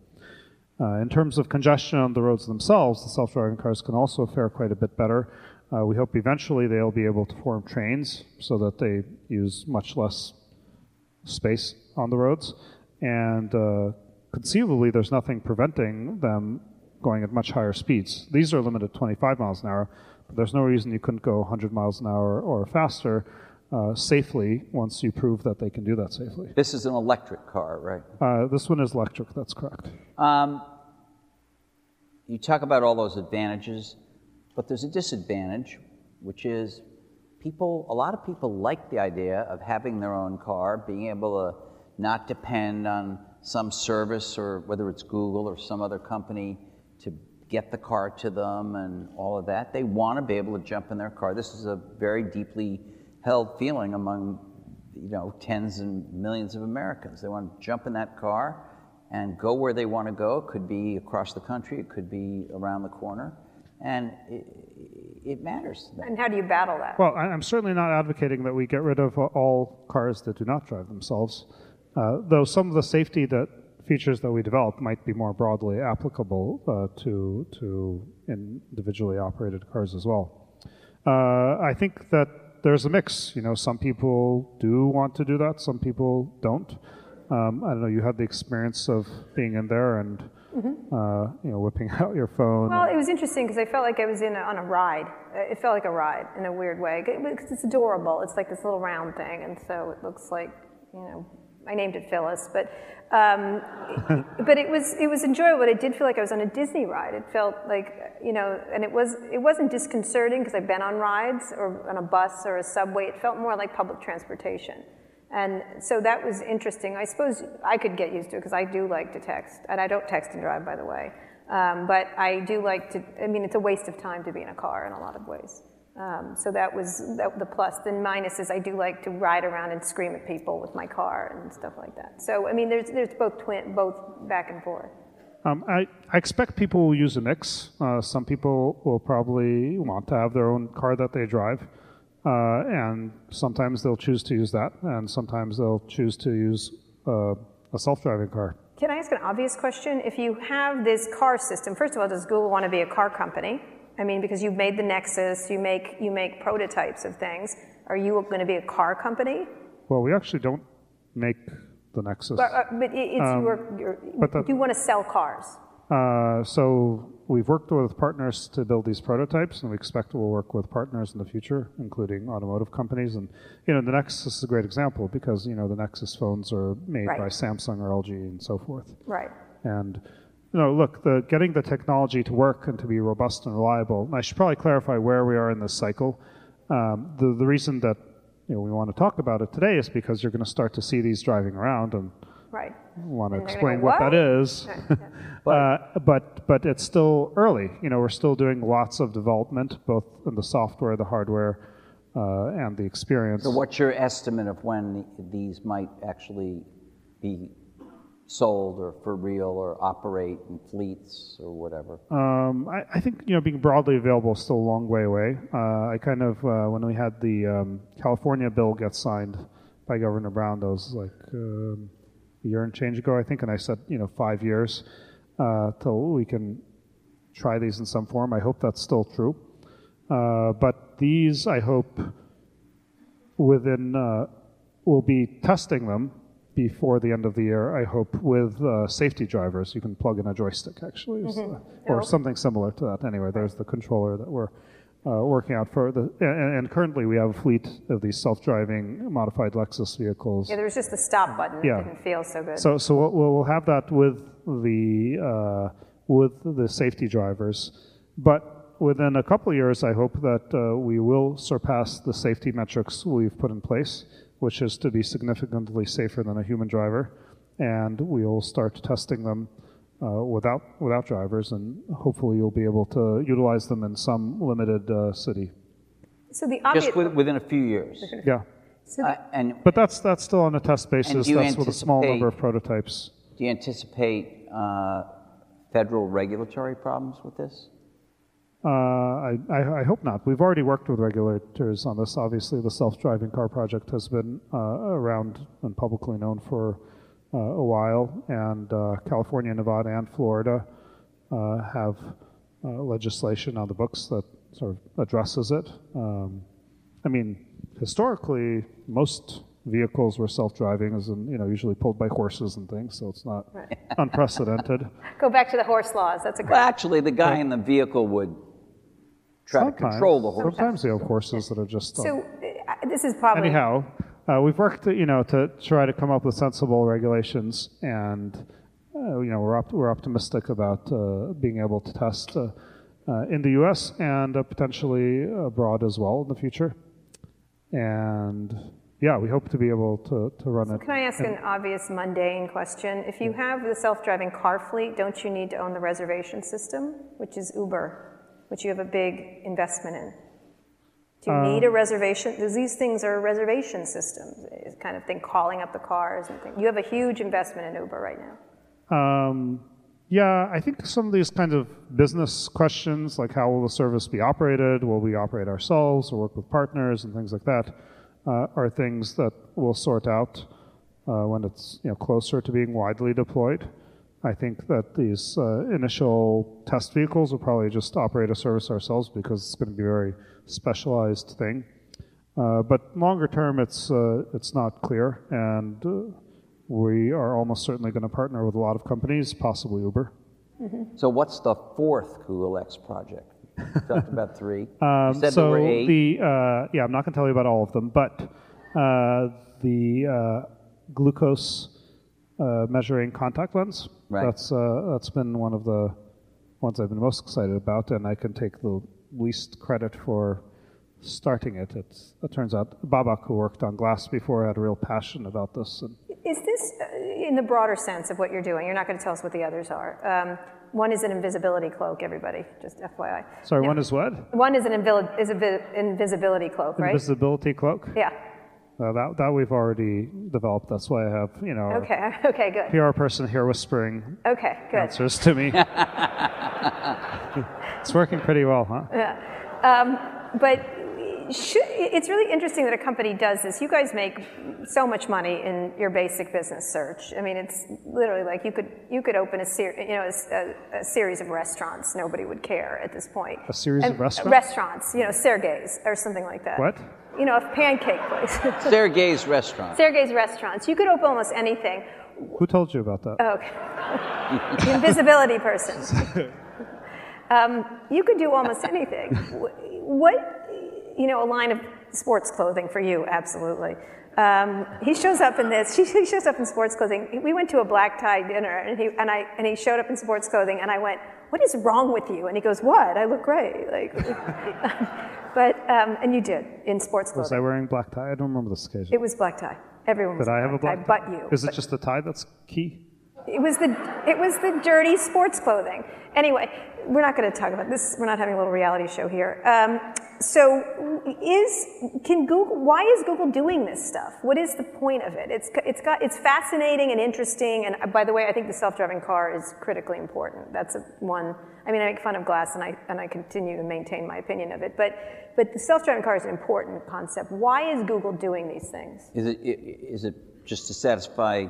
Uh, in terms of congestion on the roads themselves, the self-driving cars can also fare quite a bit better. Uh, we hope eventually they'll be able to form trains so that they use much less space on the roads, and uh, conceivably there's nothing preventing them going at much higher speeds. These are limited to 25 miles an hour, there's no reason you couldn't go 100 miles an hour or faster. uh, safely once you prove that they can do that safely. This is an electric car, right? Uh, this one is electric, that's correct. Um, you talk about all those advantages, but there's a disadvantage, which is people, a lot of people like the idea of having their own car, being able to not depend on some service or whether it's Google or some other company to get the car to them and all of that. They want to be able to jump in their car. This is a very deeply held feeling among you know tens and millions of Americans. They want to jump in that car and go where they want to go. It could be across the country, it could be around the corner, and it, it matters to them. And how do you battle that? Well, I- I'm certainly not advocating that we get rid of all cars that do not drive themselves, uh, though some of the safety that features that we develop might be more broadly applicable uh, to to individually operated cars as well. Uh, I think that there's a mix. You know, some people do want to do that, some people don't. Um, I don't know. You had the experience of being in there and uh, you know whipping out your phone. Well, it was interesting because I felt like I was in a, on a ride. It felt like a ride in a weird way because it's adorable. It's like this little round thing, and so it looks like you know. I named it Phyllis, but um, but it was it was enjoyable. But I did feel like I was on a Disney ride. It felt like you know, and it was it wasn't disconcerting because I've been on rides or on a bus or a subway. It felt more like public transportation. And so that was interesting. I suppose I could get used to it because I do like to text, and I don't text and drive, by the way. Um, but I do like to. I mean, it's a waste of time to be in a car in a lot of ways. Um, so that was the plus. The minus is I do like to ride around and scream at people with my car and stuff like that. So I mean, there's there's both twin, both back and forth. Um, I, I expect people will use a mix. Uh, some people will probably want to have their own car that they drive, uh, and sometimes they'll choose to use that, and sometimes they'll choose to use uh, a self-driving car. Can I ask an obvious question? If you have this car system, first of all, does Google want to be a car company? I mean, because you've made the Nexus, you make you make prototypes of things. Are you going to be a car company? Well, we actually don't make the Nexus. But, uh, but it- it's your, your but the- you want to sell cars. Uh, so we've worked with partners to build these prototypes, and we expect we'll work with partners in the future, including automotive companies. And you know, the Nexus is a great example because you know the Nexus phones are made Right. by Samsung or LG and so forth. Right. And you know, look, the getting the technology to work and to be robust and reliable. And I should probably clarify where we are in this cycle. Um, the the reason that you know we want to talk about it today is because you're going to start to see these driving around and Right. want to And explain go, what that is. "What?" is. uh, but but it's still early. You know, we're still doing lots of development, both in the software, the hardware, uh, and the experience. So, what's your estimate of when these might actually be sold or for real or operate in fleets or whatever? Um, I, I think you know being broadly available is still a long way away. Uh, I kind of uh, when we had the um, California bill get signed by Governor Brown, that was like um, a year and change ago, I think, and I said you know five years uh, till we can try these in some form. I hope that's still true. Uh, but these, I hope, within uh, we'll be testing them before the end of the year. I hope with uh, safety drivers. You can plug in a joystick, actually, is, uh, or something similar to that. Anyway, there's the controller that we're uh, working out for the. And, and currently, we have a fleet of these self-driving modified Lexus vehicles. Yeah, there was just the stop button. Yeah. It didn't feel so good. So, so we'll, we'll have that with the uh, with the safety drivers, but within a couple of years, I hope that uh, we will surpass the safety metrics we've put in place, which is to be significantly safer than a human driver, and we'll start testing them. Uh, without without drivers, and hopefully you'll be able to utilize them in some limited uh, city. so the obvious. Just with, within a few years. Yeah, Uh, and but that's that's still on a test basis. That's with a small number of prototypes. do you anticipate uh, federal regulatory problems with this? Uh, I, I, I hope not. We've already worked with regulators on this. Obviously, the self-driving car project has been uh, around and publicly known for uh, a while, and uh, California, Nevada, and Florida uh, have uh, legislation on the books that sort of addresses it. Um, I mean, historically, most vehicles were self-driving, as in, you know, usually pulled by horses and things, so it's not unprecedented. Go back to the horse laws. That's a great. Well, actually, the guy in the vehicle would try to Sometimes- control the horse. Sometimes you have horses that are just. uh, So I- this is probably Anyhow, uh, we've worked, you know, to try to come up with sensible regulations, and uh, you know, we're op- we're optimistic about uh, being able to test uh, uh, in the U.S. and uh, potentially abroad as well in the future. And yeah, we hope to be able to, to run it. Can I ask an obvious mundane question? If you have the self-driving car fleet, don't you need to own the reservation system, which is Uber, which you have a big investment in? Do you need a Um, reservation? Because these things are reservation systems, it's kind of thing, calling up the cars and things. You have a huge investment in Uber right now. Um, yeah, I think some of these kind of business questions, like how will the service be operated, will we operate ourselves or work with partners and things like that, uh, are things that we'll sort out uh, when it's you know closer to being widely deployed. I think that these uh, initial test vehicles will probably just operate a service ourselves because it's going to be a very specialized thing. Uh, but longer term, it's uh, it's not clear, and uh, we are almost certainly going to partner with a lot of companies, possibly Uber. So what's the fourth Google X project? You talked about three. Um, so there were eight. the uh, yeah, I'm not going to tell you about all of them, but uh, the uh, glucose uh, measuring contact lens. Right. That's uh, that's been one of the ones I've been most excited about, and I can take the least credit for starting it. It's, it turns out Babak, who worked on glass before, had a real passion about this. And Is this uh, in the broader sense of what you're doing? You're not going to tell us what the others are. Um, one is an invisibility cloak, everybody, just FYI. sorry, Yeah. one is what? One is an invil- is a vi- invisibility cloak, right? Invisibility cloak. yeah. Uh, that that we've already developed. That's why I have you know Okay. Okay. Good. PR person here whispering Okay. Good. answers to me. it's working pretty well, huh? Um, but should, it's really interesting that a company does this. You guys make so much money in your basic business search. I mean, it's literally like you could you could open a ser- you know a, a series of restaurants. Nobody would care at this point. A series And of restaurants? Restaurants, you know, Sergey's or something like that. What? You know, a pancake place. Sergey's restaurant. Sergey's restaurants. You could open almost anything. Who told you about that? Okay. the invisibility person. Um, you could do almost anything. What, you know, a line of sports clothing for you, absolutely. Um, he shows up in this. He, shows up in sports clothing. We went to a black tie dinner, and he and I and he showed up in sports clothing, and I went, "What is wrong with you?" And he goes, "What? I look great." Like, but um, and you did in sports clothing. Was I wearing black tie? I don't remember this occasion. It was black tie. Everyone was Did I have a black tie? but you. Is it just the tie that's key? It was the it was the dirty sports clothing. Anyway, we're not going to talk about this. We're not having a little reality show here. Um, so, is can Google? Why is Google doing this stuff? What is the point of it? It's it's got it's fascinating and interesting. And uh, by the way, I think the self-driving car is critically important. That's one. I mean, I make fun of glass, and I and I continue to maintain my opinion of it. But but the self-driving car is an important concept. Why is Google doing these things? Is it, is it just to satisfy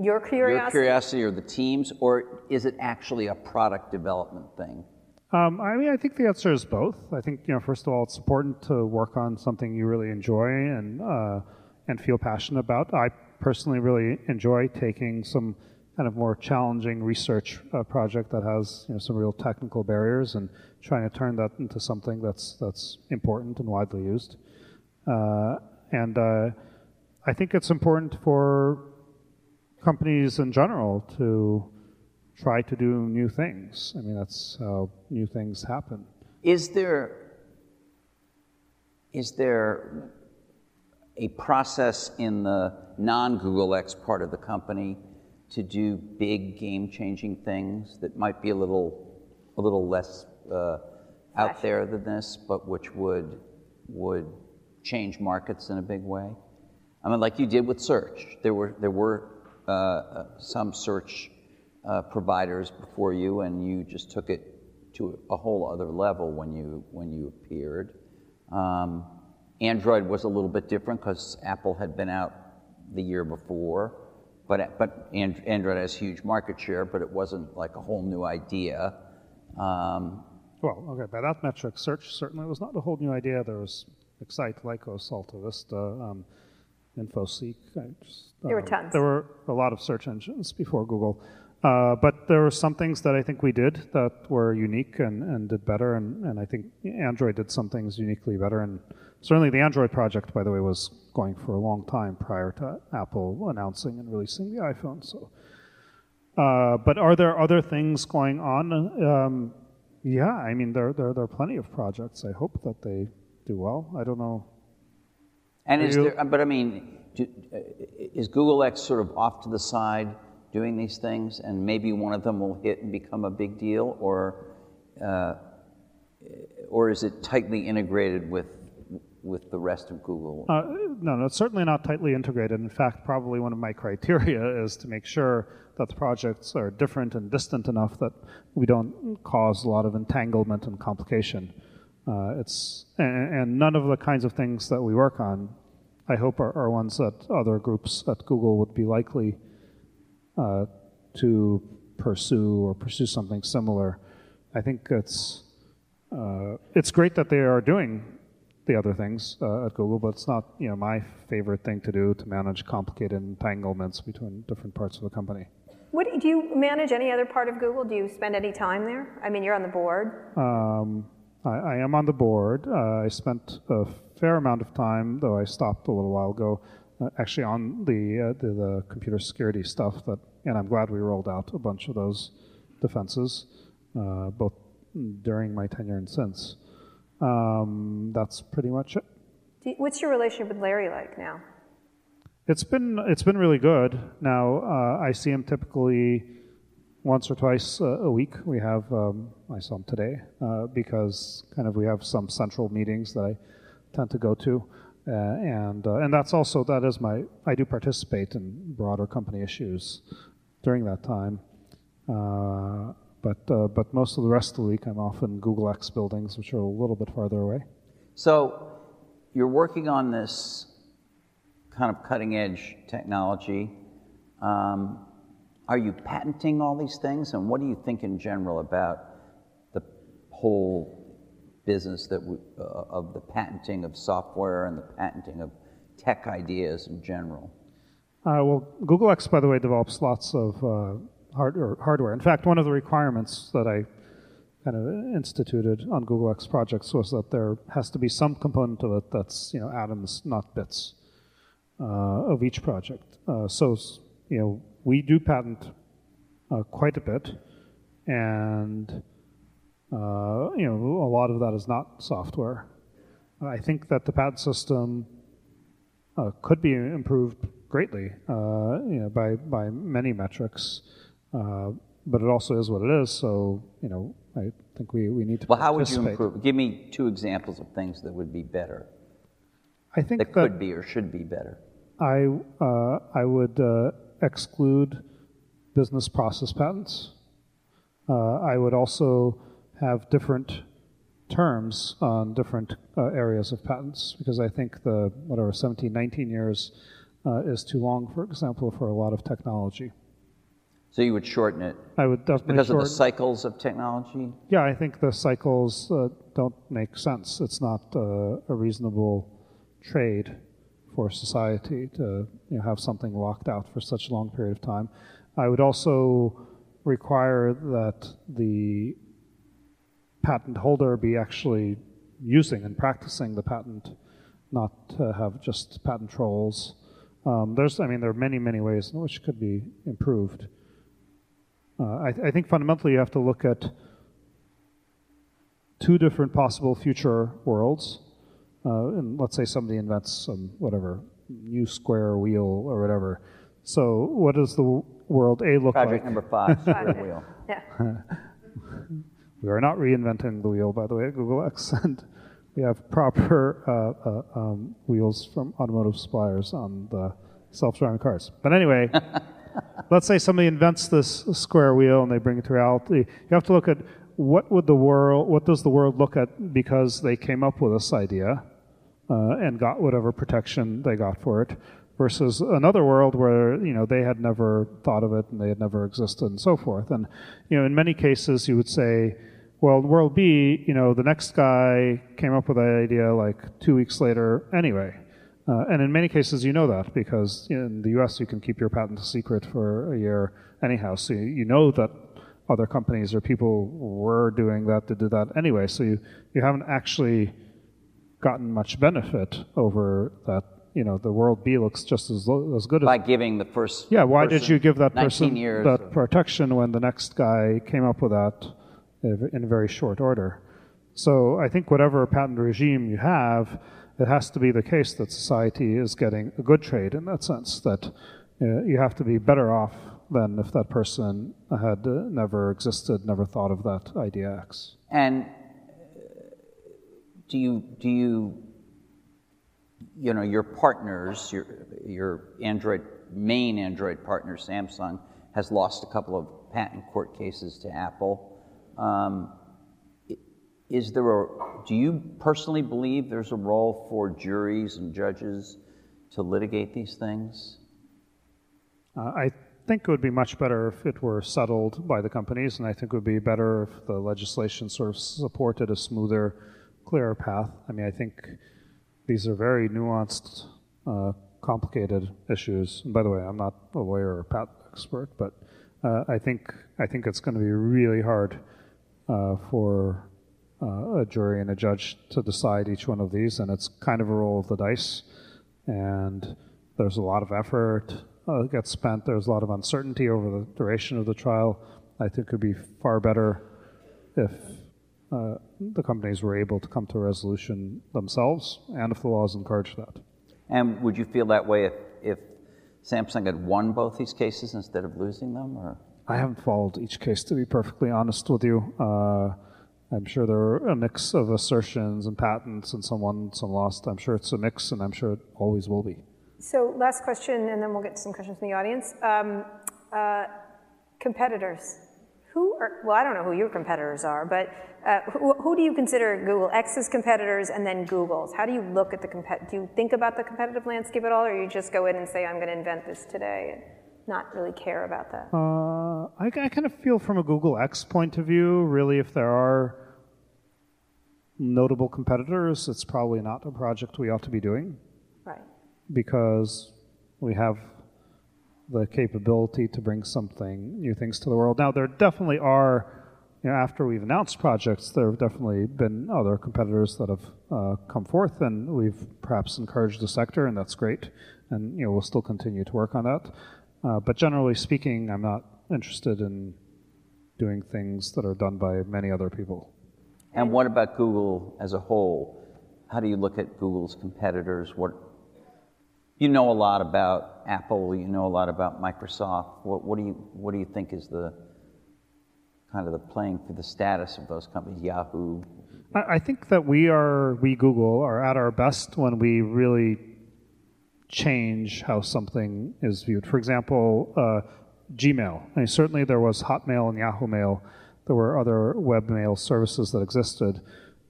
Your curiosity. your curiosity or the teams, or is it actually a product development thing? Um, I mean, I think the answer is both. I think you know, first of all, it's important to work on something you really enjoy and uh, and feel passionate about. I personally really enjoy taking some kind of more challenging research uh, project that has you know, some real technical barriers and trying to turn that into something that's that's important and widely used. Uh, and uh, I think it's important for companies in general to try to do new things. I mean, that's how new things happen. Is there is there a process in the non-Google X part of the company to do big game-changing things that might be a little a little less uh, out there than this, but which would would change markets in a big way? I mean, like you did with search. There were there were uh, uh, some search uh, providers before you, and you just took it to a whole other level when you when you appeared. Um, Android was a little bit different because Apple had been out the year before, but but and, Android has huge market share, but it wasn't like a whole new idea. Um, Well, okay, by that metric, search certainly was not a whole new idea. There was Excite, Lycos, Alta Vista. Um, InfoSeek. I just, There were tons. There were a lot of search engines before Google. Uh, but there were some things that I think we did that were unique and, and did better, and, and I think Android did some things uniquely better. And certainly the Android project, by the way, was going for a long time prior to Apple announcing and releasing the iPhone. So, uh, but are there other things going on? Um, yeah, I mean there, there there are plenty of projects. I hope that they do well. I don't know. And Are is you- there, but I mean, do, uh, is Google X sort of off to the side doing these things, and maybe one of them will hit and become a big deal, or, uh, or is it tightly integrated with with the rest of Google? Uh, no, no, it's certainly not tightly integrated. In fact, probably one of my criteria is to make sure that the projects are different and distant enough that we don't cause a lot of entanglement and complication. Uh, it's and, and none of the kinds of things that we work on, I hope, are, are ones that other groups at Google would be likely uh, to pursue or pursue something similar. I think it's uh, it's great that they are doing the other things uh, at Google, but it's not you know my favorite thing to do to manage complicated entanglements between different parts of the company. What, do you manage any other part of Google? Do you spend any time there? I mean, you're on the board. Um, I, I am on the board. Uh, I spent a fair amount of time, though I stopped a little while ago, uh, actually on the, uh, the the computer security stuff. That, and I'm glad we rolled out a bunch of those defenses, uh, both during my tenure and since. Um, that's pretty much it. What's your relationship with Larry like now? It's been it's been really good. Now uh, I see him typically once or twice uh, a week. We have um, I saw him today uh, because kind of we have some central meetings that I tend to go to, uh, and uh, and that's also that is my I do participate in broader company issues during that time. Uh, but uh, but most of the rest of the week I'm off in Google X buildings, which are a little bit farther away. So you're working on this kind of cutting edge technology. Um, are you patenting all these things? And what do you think in general about the whole business that we, uh, of the patenting of software and the patenting of tech ideas in general? Uh, well, Google X, by the way, develops lots of uh, hard, hardware. In fact, one of the requirements that I kind of instituted on Google X projects was that there has to be some component of it that's you know atoms, not bits, uh, of each project. Uh, so you know we do patent uh, quite a bit, and uh, you know a lot of that is not software. I think that the patent system uh, could be improved greatly, uh, you know, by by many metrics. Uh, but it also is what it is. So you know, I think we, we need to. Well, how would you improve? Give me two examples of things that would be better, I think that could be or should be better. I uh, I would uh, exclude business process patents. Uh, I would also have different terms on different uh, areas of patents because I think the whatever 17, 19 years uh, is too long, for example, for a lot of technology. So you would shorten it I would definitely because of the cycles of technology. Yeah, I think the cycles uh, don't make sense. It's not uh, a reasonable trade for society to you know, have something locked out for such a long period of time. I would also require that the patent holder be actually using and practicing the patent, not have just patent trolls. Um, there's, I mean, there are many, many ways in which could be improved. Uh, I, I think fundamentally you have to look at two different possible future worlds. Uh, and let's say somebody invents some whatever new square wheel or whatever. So what does the world A look Project like? Project number five, square wheel. Yeah. We are not reinventing the wheel, by the way, at Google X, and we have proper uh, uh, um, wheels from automotive suppliers on the self-driving cars. But anyway, let's say somebody invents this square wheel and they bring it to reality. You have to look at what would the world, what does the world look at because they came up with this idea uh, and got whatever protection they got for it, versus another world where you know they had never thought of it and they had never existed and so forth. And you know, in many cases, you would say, well, world B, you know, the next guy came up with that idea like two weeks later anyway. Uh, and in many cases, you know that because in the US, you can keep your patent a secret for a year anyhow. So you, you know that other companies or people were doing that to do that anyway. So you, you haven't actually gotten much benefit over that. You know, the world B looks just as, lo- as good as By giving the first. yeah, why did you give that 19 person years that of- protection when the next guy came up with that in very short order? So I think whatever patent regime you have, it has to be the case that society is getting a good trade in that sense, that uh, you have to be better off than if that person had uh, never existed, never thought of that idea X. And do you do you you know your partners, your your Android main Android partner, Samsung, has lost a couple of patent court cases to Apple. Um, is there a do you personally believe there's a role for juries and judges to litigate these things? Uh, I think it would be much better if it were settled by the companies, and I think it would be better if the legislation sort of supported a smoother, clearer path. I mean, I think these are very nuanced, uh, complicated issues. And by the way, I'm not a lawyer or patent expert, but uh, I think I think it's going to be really hard uh, for uh, a jury and a judge to decide each one of these, and it's kind of a roll of the dice. And there's a lot of effort uh, gets spent. There's a lot of uncertainty over the duration of the trial. I think it would be far better if uh, the companies were able to come to a resolution themselves, and if the laws encourage that. And would you feel that way if, if Samsung had won both these cases instead of losing them, or? I haven't followed each case, to be perfectly honest with you. Uh, I'm sure there are a mix of assertions and patents, and some won, some lost. I'm sure it's a mix, and I'm sure it always will be. So last question, and then we'll get to some questions from the audience. Um, uh, competitors. Who are, well, I don't know who your competitors are, but who, who do you consider Google X's competitors and then Google's? How do you look at the compet, do you think about the competitive landscape at all, or you just go in and say, I'm going to invent this today and not really care about that? Uh, I, I kind of feel from a Google X point of view, really, if there are notable competitors, it's probably not a project we ought to be doing Right. because we have the capability to bring something, new things to the world. Now, there definitely are, you know, after we've announced projects, there have definitely been other competitors that have uh, come forth, and we've perhaps encouraged the sector, and that's great. And you know, we'll still continue to work on that. Uh, but generally speaking, I'm not interested in doing things that are done by many other people. And what about Google as a whole? How do you look at Google's competitors? What you know a lot about Apple, you know a lot about Microsoft. What, what do you what do you think is the kind of the playing for the status of those companies? Yahoo. I, think that we are, we Google, are at our best when we really change how something is viewed. For example, uh, Gmail. I mean, certainly there was Hotmail and Yahoo Mail. There were other webmail services that existed,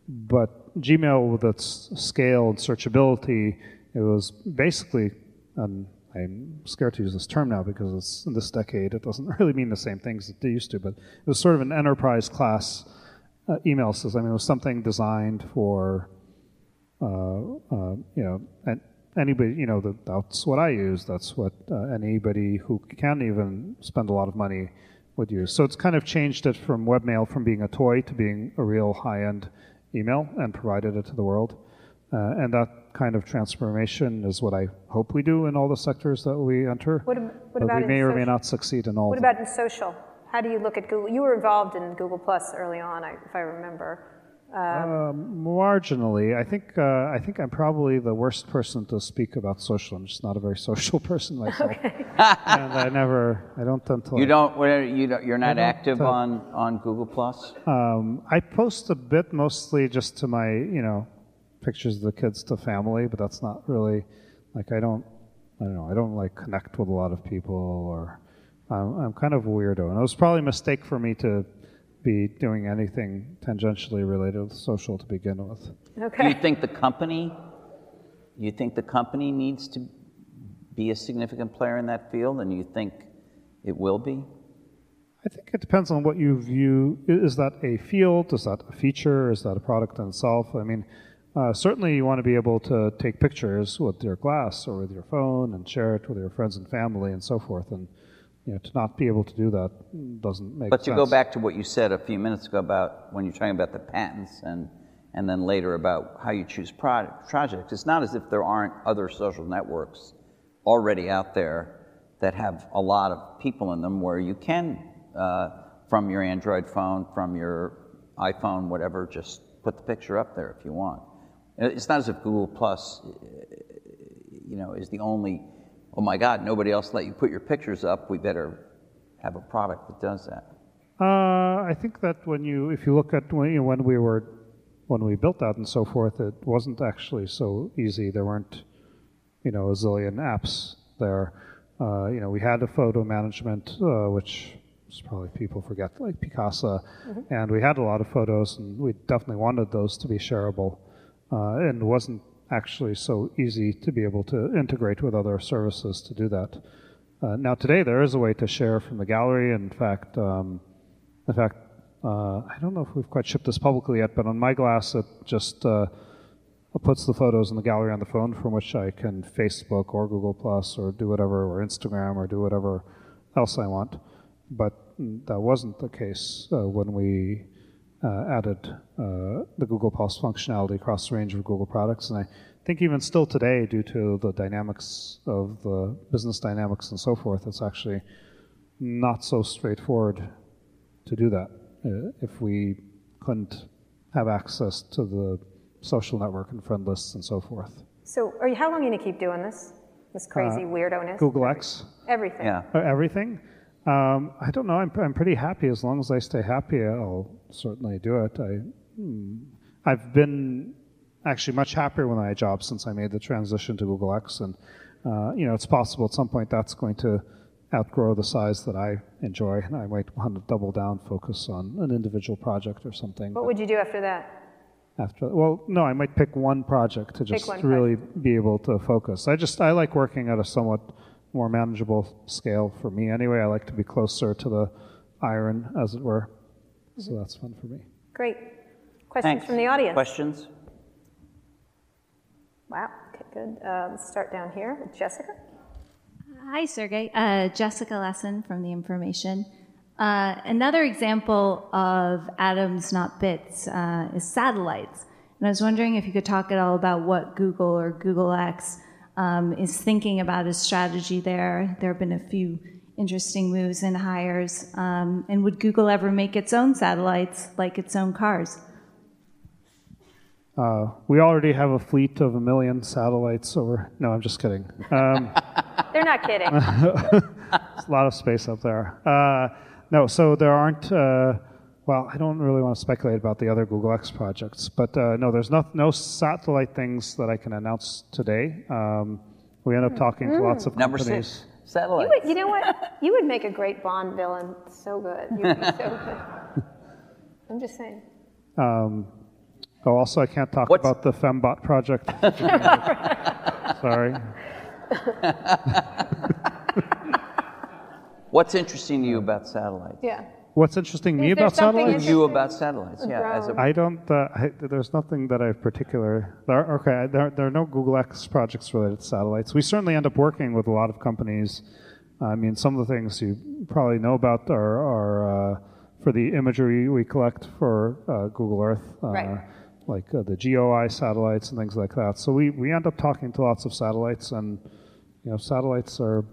but Gmail, with its scale and searchability, it was basically, and I'm scared to use this term now because it's in this decade, it doesn't really mean the same things that they used to, but it was sort of an enterprise class uh, email system. It was something designed for, uh, uh, you know, and anybody, you know, that, that's what I use. That's what uh, anybody who can even spend a lot of money would use. So it's kind of changed it from webmail from being a toy to being a real high-end email and provided it to the world. Uh, and that kind of transformation is what I hope we do in all the sectors that we enter. What ab- what but about we may or may not succeed in all What of them. about in social? How do you look at Google? You were involved in Google Plus early on, if I remember. Um, marginally, I think uh, I think I'm probably the worst person to speak about social. I'm just not a very social person myself, and I never, I don't tend to. You like- don't. what- You don't. You're not don't, active uh, on on Google Plus. Um, I post a bit, mostly just to my, you know, pictures of the kids to family, but that's not really like I don't, I don't know, I don't like connect with a lot of people, or I'm, I'm kind of a weirdo, and it was probably a mistake for me to be doing anything tangentially related with social to begin with. Do you think the company? You think the company needs to be a significant player in that field, and you think it will be? I think it depends on what you view. Is that a field? Is that a feature? Is that a product in itself? I mean, uh, certainly you want to be able to take pictures with your glass or with your phone and share it with your friends and family and so forth. And you know, to not be able to do that doesn't make sense. But sense. to go back to what you said a few minutes ago about when you're talking about the patents and, and then later about how you choose product, projects, it's not as if there aren't other social networks already out there that have a lot of people in them where you can, uh, from your Android phone, from your iPhone, whatever, just put the picture up there if you want. It's not as if Google Plus, uh, you know, is the only, oh my God, nobody else let you put your pictures up, we better have a product that does that. Uh, I think that when you, if you look at when, you know, when we were, when we built that and so forth, it wasn't actually so easy. There weren't, you know, a zillion apps there. Uh, you know, we had a photo management, uh, which probably people forget, like Picasa, and we had a lot of photos, and we definitely wanted those to be shareable, uh, and wasn't actually so easy to be able to integrate with other services to do that. Uh, now today there is a way to share from the gallery. In fact, um, in fact, uh, I don't know if we've quite shipped this publicly yet, but on my glass it just uh, puts the photos in the gallery on the phone from which I can Facebook or Google Plus or do whatever, or Instagram or do whatever else I want. But that wasn't the case uh, when we added uh, the Google Plus functionality across the range of Google products. And I think even still today, due to the dynamics of the business dynamics and so forth, it's actually not so straightforward to do that uh, if we couldn't have access to the social network and friend lists and so forth. So, are you, how long are you going to keep doing this? This crazy Uh, weirdo-ness? Google X, Everything. Yeah. uh, everything. Um, I don't know. I'm, I'm pretty happy. As long as I stay happy, I'll certainly do it. I, hmm, I've been actually much happier with my job since I made the transition to Google X, and uh, you know, it's possible at some point that's going to outgrow the size that I enjoy, and I might want to double down, focus on an individual project or something. What would you do after that? after well no i might pick one project to just really be able to focus i just i like working at a somewhat more manageable scale for me anyway i like to be closer to the iron as it were so that's fun for me Great. Questions Thanks. from the audience? Questions? Wow. Okay, good. Uh, let's start down here with Jessica. Hi, Sergey. Uh, Jessica Lessin from The Information. Uh, another example of atoms, not bits, uh, is satellites. And I was wondering if you could talk at all about what Google or Google X um, is thinking about as strategy there. There have been a few interesting moves and hires. Um, and would Google ever make its own satellites like its own cars? uh, we already have a fleet of a million satellites over no i'm just kidding um, They're not kidding. There's a lot of space up there. Uh, no, so there aren't. Uh, well, I don't really want to speculate about the other Google X projects, but uh, no, there's not, no satellite things that I can announce today. Um, we end up talking to lots of Number companies. six, you, would, you know what? You would make a great Bond villain. So good. You'd be so good. I'm just saying. Um, oh, also, I can't talk What's- about the Fembot project. Sorry. What's interesting to you about satellites? Yeah. What's interesting to me about satellites? in- You about satellites? Yeah, as a I don't. Uh, I, there's nothing that I particular. There, okay, there, there are no Google X projects related to satellites. We certainly end up working with a lot of companies. I mean, some of the things you probably know about are, are uh, for the imagery we collect for uh, Google Earth, uh, Right. like uh, the GeoEye satellites and things like that. So we, we end up talking to lots of satellites, and you know, satellites are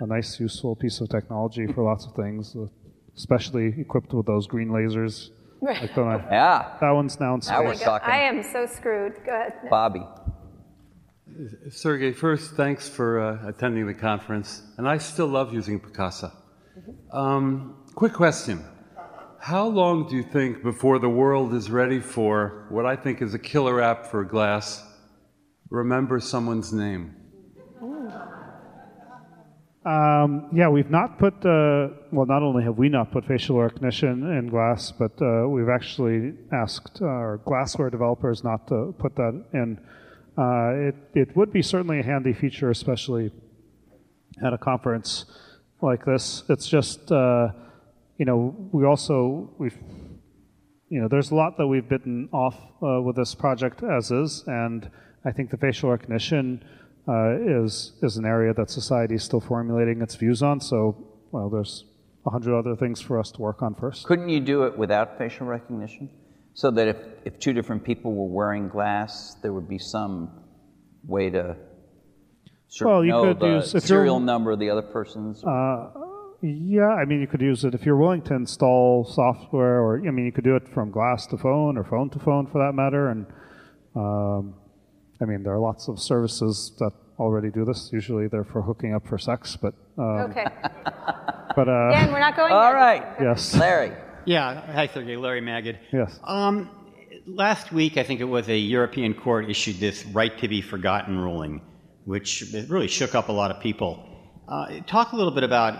a nice, useful piece of technology for lots of things, uh, especially equipped with those green lasers. Like the I- yeah, that one's now in Now we're talking. I am so screwed. Go ahead. Bobby. Sergey, first, thanks for uh, attending the conference. And I still love using Picasa. Um, quick question. How long do you think before the world is ready for what I think is a killer app for glass? Remember someone's name. Um, yeah, we've not put, uh, well, not only have we not put facial recognition in glass, but uh, we've actually asked our glassware developers not to put that in. Uh, it, it would be certainly a handy feature, especially at a conference like this. It's just, uh, you know, we also, we've you know, there's a lot that we've bitten off uh, with this project as is, and I think the facial recognition uh, is is an area that society is still formulating its views on. So, well, there's a hundred other things for us to work on first. Couldn't you do it without facial recognition? So that if, if two different people were wearing glass, there would be some way to sort Well, you know could the use- if serial number of the other person's? Uh, yeah, I mean, you could use it if you're willing to install software, or I mean, you could do it from glass to phone or phone to phone for that matter. And um, I mean, there are lots of services that already do this. Usually, they're for hooking up for sex, but um, Okay. but uh, Dan, we're not going All there. right. yes, Larry. Yeah, hi Sergey, Larry Magid. yes. Um, last week, I think it was a European court issued this right to be forgotten ruling, which really shook up a lot of people. Uh, talk a little bit about,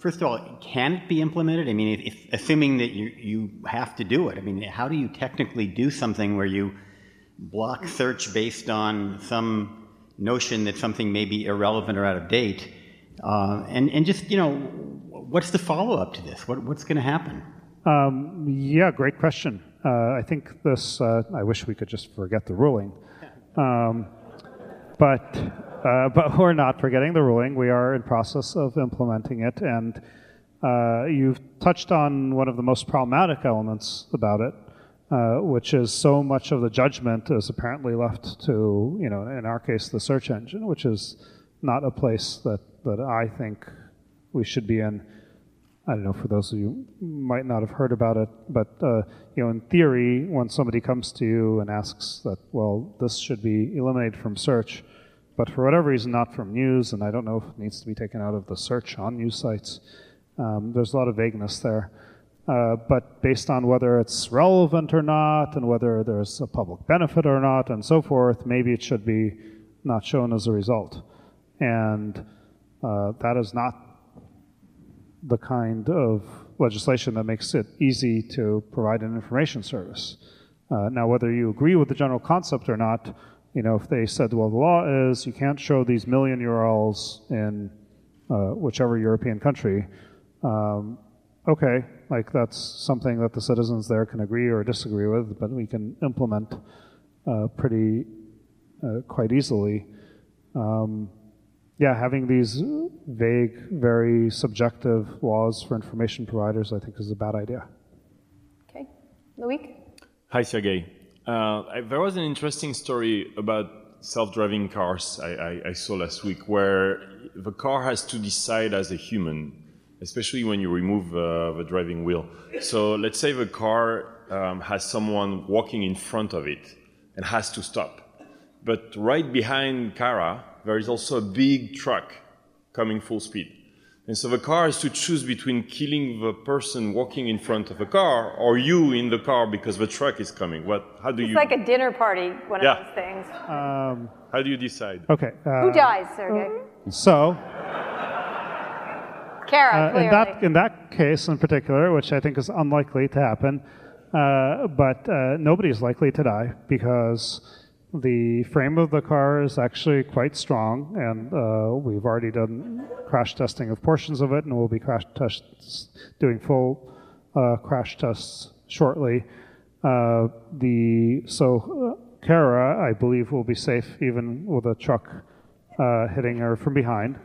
first of all, can it be implemented? I mean, if, assuming that you, you have to do it, I mean, how do you technically do something where you block search based on some notion that something may be irrelevant or out of date? Uh, and, and just, you know, what's the follow up to this? What, what's going to happen? Um, yeah, great question. Uh, I think this. Uh, I wish we could just forget the ruling, um, but uh, but we're not forgetting the ruling. We are in process of implementing it, and uh, you've touched on one of the most problematic elements about it, uh, which is so much of the judgment is apparently left to you know, in our case, the search engine, which is not a place that that I think we should be in. I don't know, for those of you might not have heard about it, but uh, you know, in theory, when somebody comes to you and asks that, well, this should be eliminated from search, but for whatever reason, not from news, and I don't know if it needs to be taken out of the search on news sites. Um, there's a lot of vagueness there. Uh, but based on whether it's relevant or not, and whether there's a public benefit or not, and so forth, maybe it should be not shown as a result. And uh, that is not the kind of legislation that makes it easy to provide an information service. Uh, now, whether you agree with the general concept or not, you know, if they said, well, the law is you can't show these million URLs in uh, whichever European country, um, okay, like that's something that the citizens there can agree or disagree with, but we can implement uh, pretty uh, quite easily. Um, yeah, having these vague, very subjective laws for information providers, I think, is a bad idea. Okay. Loic? Hi, Sergey. Uh, I, there was an interesting story about self-driving cars I, I, I, saw last week, where the car has to decide as a human, especially when you remove uh, the driving wheel. So let's say the car um, has someone walking in front of it and has to stop, but right behind Kara there is also a big truck coming full speed. And so the car has to choose between killing the person walking in front of the car or you in the car because the truck is coming. What? How do It's you? It's like a dinner party, one Yeah. of those things. Um, how do you decide? okay. Uh, Who dies, Sergey? So, Kara, uh, in that in that case in particular, which I think is unlikely to happen, uh, but uh, nobody is likely to die because the frame of the car is actually quite strong, and uh, we've already done crash testing of portions of it, and we'll be crash tests doing full uh, crash tests shortly. Uh, the so uh, Kara, I believe, will be safe even with a truck uh, hitting her from behind.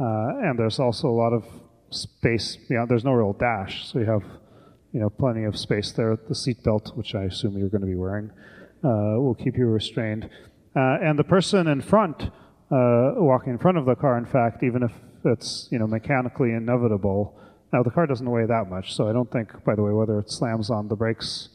Uh, and there's also a lot of space. Know, there's no real dash, so you have you know plenty of space there. The seat belt, which I assume you're going to be wearing, uh, will keep you restrained. Uh, and the person in front, uh, walking in front of the car, in fact, even if it's you know mechanically inevitable. Now the car doesn't weigh that much, so I don't think, by the way, whether it slams on the brakes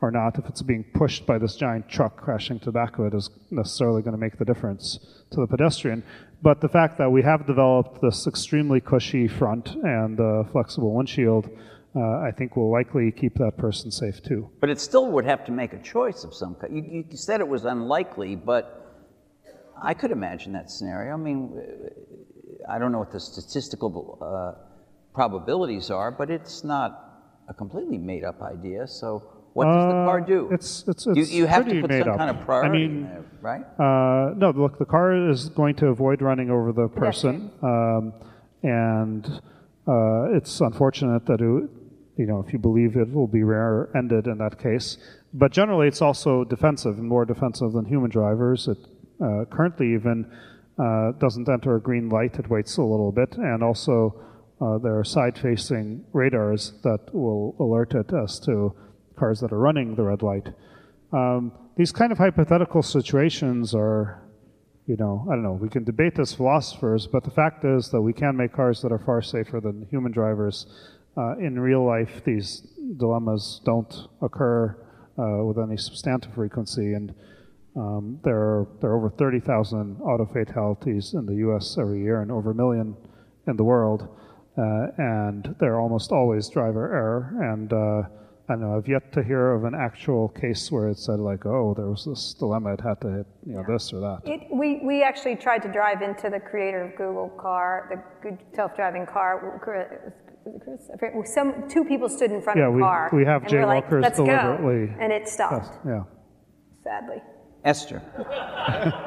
or not, if it's being pushed by this giant truck crashing to the back of it, is necessarily going to make the difference to the pedestrian. But the fact that we have developed this extremely cushy front and uh, flexible windshield, uh, I think will likely keep that person safe too. But it still would have to make a choice of some kind. You, you said it was unlikely, but I could imagine that scenario. I mean, I don't know what the statistical uh, probabilities are, but it's not a completely made up idea. So what does the car do? Uh, It's it's, you, you have to put some up. kind of priority I mean, in there, right? Uh, no, look, the car is going to avoid running over the person, um, and uh, it's unfortunate that it, you know, if you believe it will be rear-ended in that case. But generally, it's also defensive and more defensive than human drivers. It uh, currently even uh, doesn't enter a green light; it waits a little bit, and also uh, there are side-facing radars that will alert it as to cars that are running the red light. Um, these kind of hypothetical situations are, you know, I don't know. We can debate as philosophers, but the fact is that we can make cars that are far safer than human drivers. Uh, in real life, these dilemmas don't occur uh, with any substantive frequency, and um, there are there are over 30,000 auto fatalities in the U.S. every year, and over a million in the world, uh, and they're almost always driver error. And uh, I don't know. I've yet to hear of an actual case where it said like, oh, there was this dilemma; it had to hit you know this or that. It, we, we actually tried to drive into the creator of Google car, the good self-driving car. Chris, some two people stood in front yeah, of the we, car. we have and we're like, jaywalkers Let's deliberately. Go. And it stopped. Yeah. Sadly. Esther.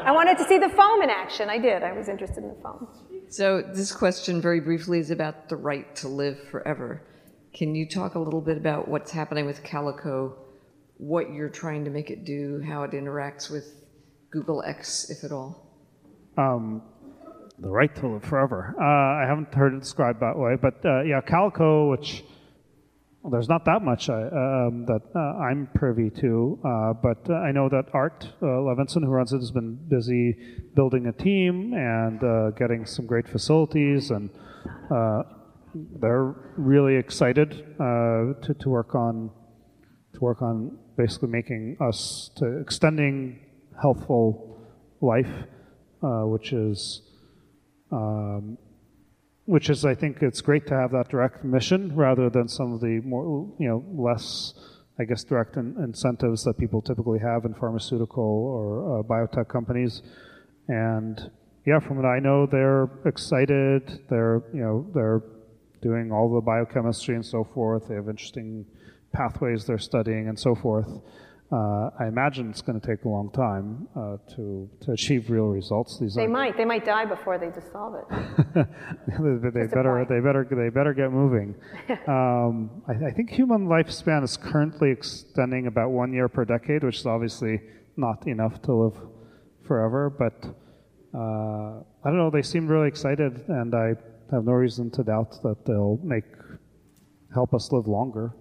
I wanted to see the foam in action. I did. I was interested in the foam. So this question, very briefly, is about the right to live forever. Can you talk a little bit about what's happening with Calico, what you're trying to make it do, how it interacts with Google X, if at all? Um, the right to live forever. Uh, I haven't heard it described that way, but uh, yeah, Calico, which well, there's not that much I, um, that uh, I'm privy to, uh, but uh, I know that Art uh, Levinson, who runs it, has been busy building a team and getting some great facilities, and they're really excited to, to work on to work on basically making us to extending healthful life, which is um, which is, I think, it's great to have that direct mission rather than some of the more, you know, less, I guess, direct in, incentives that people typically have in pharmaceutical or uh, biotech companies. And yeah, from what I know, they're excited. They're, you know, they're doing all the biochemistry and so forth. They have interesting pathways they're studying and so forth. Uh, I imagine it's going to take a long time uh, to, to achieve real results. These they might. They might die before they dissolve it. they, they better. They better. They better get moving. um, I, I, think human lifespan is currently extending about one year per decade, which is obviously not enough to live forever. But uh, I don't know. They seem really excited, and I have no reason to doubt that they'll make help us live longer.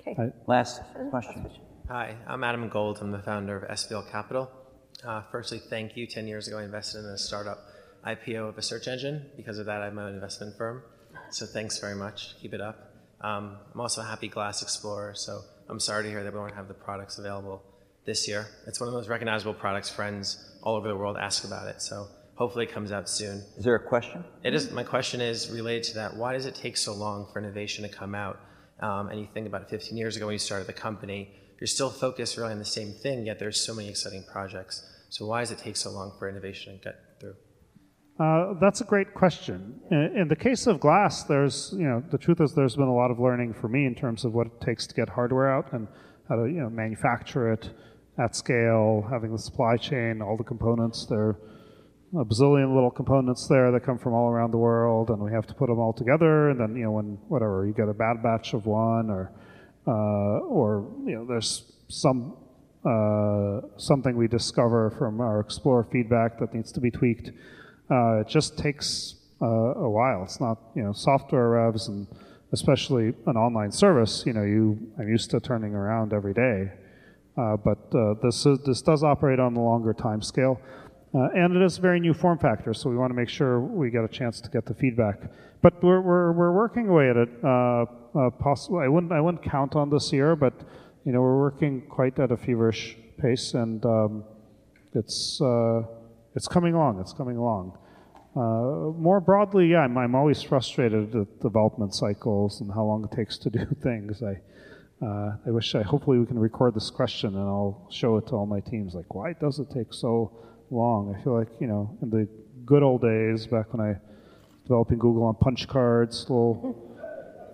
Okay. I, Last question. Hi, I'm Adam Gold. I'm the founder of SVL Capital. Uh, firstly, thank you. 10 years ago, I invested in a startup IPO of a search engine. Because of that, I'm an investment firm. So thanks very much. Keep it up. Um, I'm also a happy Glass Explorer, so I'm sorry to hear that we won't have the products available this year. It's one of those recognizable products. Friends all over the world ask about it, so hopefully it comes out soon. Is there a question? It is. My question is related to that. Why does it take so long for innovation to come out? Um, and you think about it 15 years ago when you started the company, you're still focused really on the same thing, yet there's so many exciting projects. So why does it take so long for innovation to get through? Uh, that's a great question. In, in, the case of glass, there's, you know, the truth is there's been a lot of learning for me in terms of what it takes to get hardware out and how to, you know, manufacture it at scale, having the supply chain, all the components. There are a bazillion little components there that come from all around the world, and we have to put them all together. And then, you know, when whatever you get a bad batch of one or uh, or you know, there's some uh, something we discover from our Explorer feedback that needs to be tweaked. Uh, it just takes a while. It's not you know software revs and especially an online service. You know, you I'm used to turning around every day, but this is, this does operate on a longer time scale. Uh, and it is a very new form factor, so we want to make sure we get a chance to get the feedback. But we're, we're, we're working away at it. Uh, uh, I wouldn't I wouldn't count on this year, but you know we're working quite at a feverish pace, and um, it's uh, it's coming along. It's coming along. Uh, more broadly, yeah, I'm, I'm always frustrated at development cycles and how long it takes to do things. I uh, I wish I hopefully we can record this question and I'll show it to all my teams. Like, why does it take so long? I feel like you know in the good old days back when I was developing Google on punch cards, little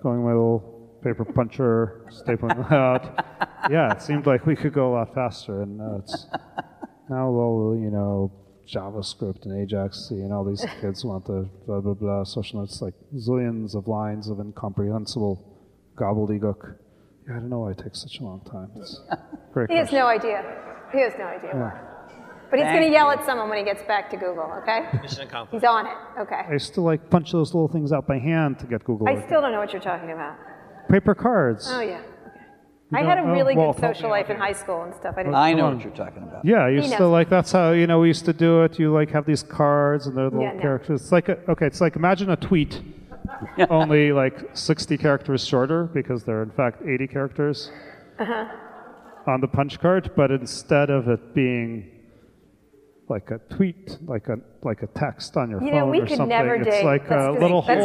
going my little paper puncher, stapling it out. Yeah, it seemed like we could go a lot faster, and uh, it's now all you know JavaScript and Ajax, and all these kids want the blah blah blah social notes like zillions of lines of incomprehensible gobbledygook. Yeah, I don't know why it takes such a long time. It's great. He has question. no idea. He has no idea Yeah. Why. But he's going to yell at someone when he gets back to Google, okay? Mission accomplished. He's on it, okay. I used to like punch those little things out by hand to get Google. I working. still don't know what you're talking about. Paper cards. Oh, yeah. You I had a don't know? really Well, good social life in high school and stuff. I didn't. I know what you're talking about. Yeah, I He used knows. to like that's how you know we used to do it. You like have these cards and they're little Yeah, no. characters. It's like a, okay, it's like imagine a tweet, only like 60 characters shorter because they're in fact 80 characters Uh-huh. on the punch card, but instead of it being like a tweet, like a like a text on your You know, phone we or could something, never it's date. like That's uh, a just- little that's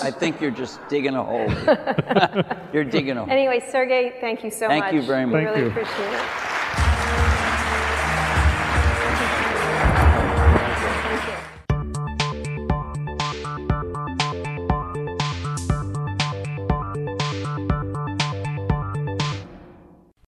hole. I think you're just digging a hole. you're digging a hole. Anyway, Sergey, thank you so Thank much. Thank you very much. Thank really you. appreciate it.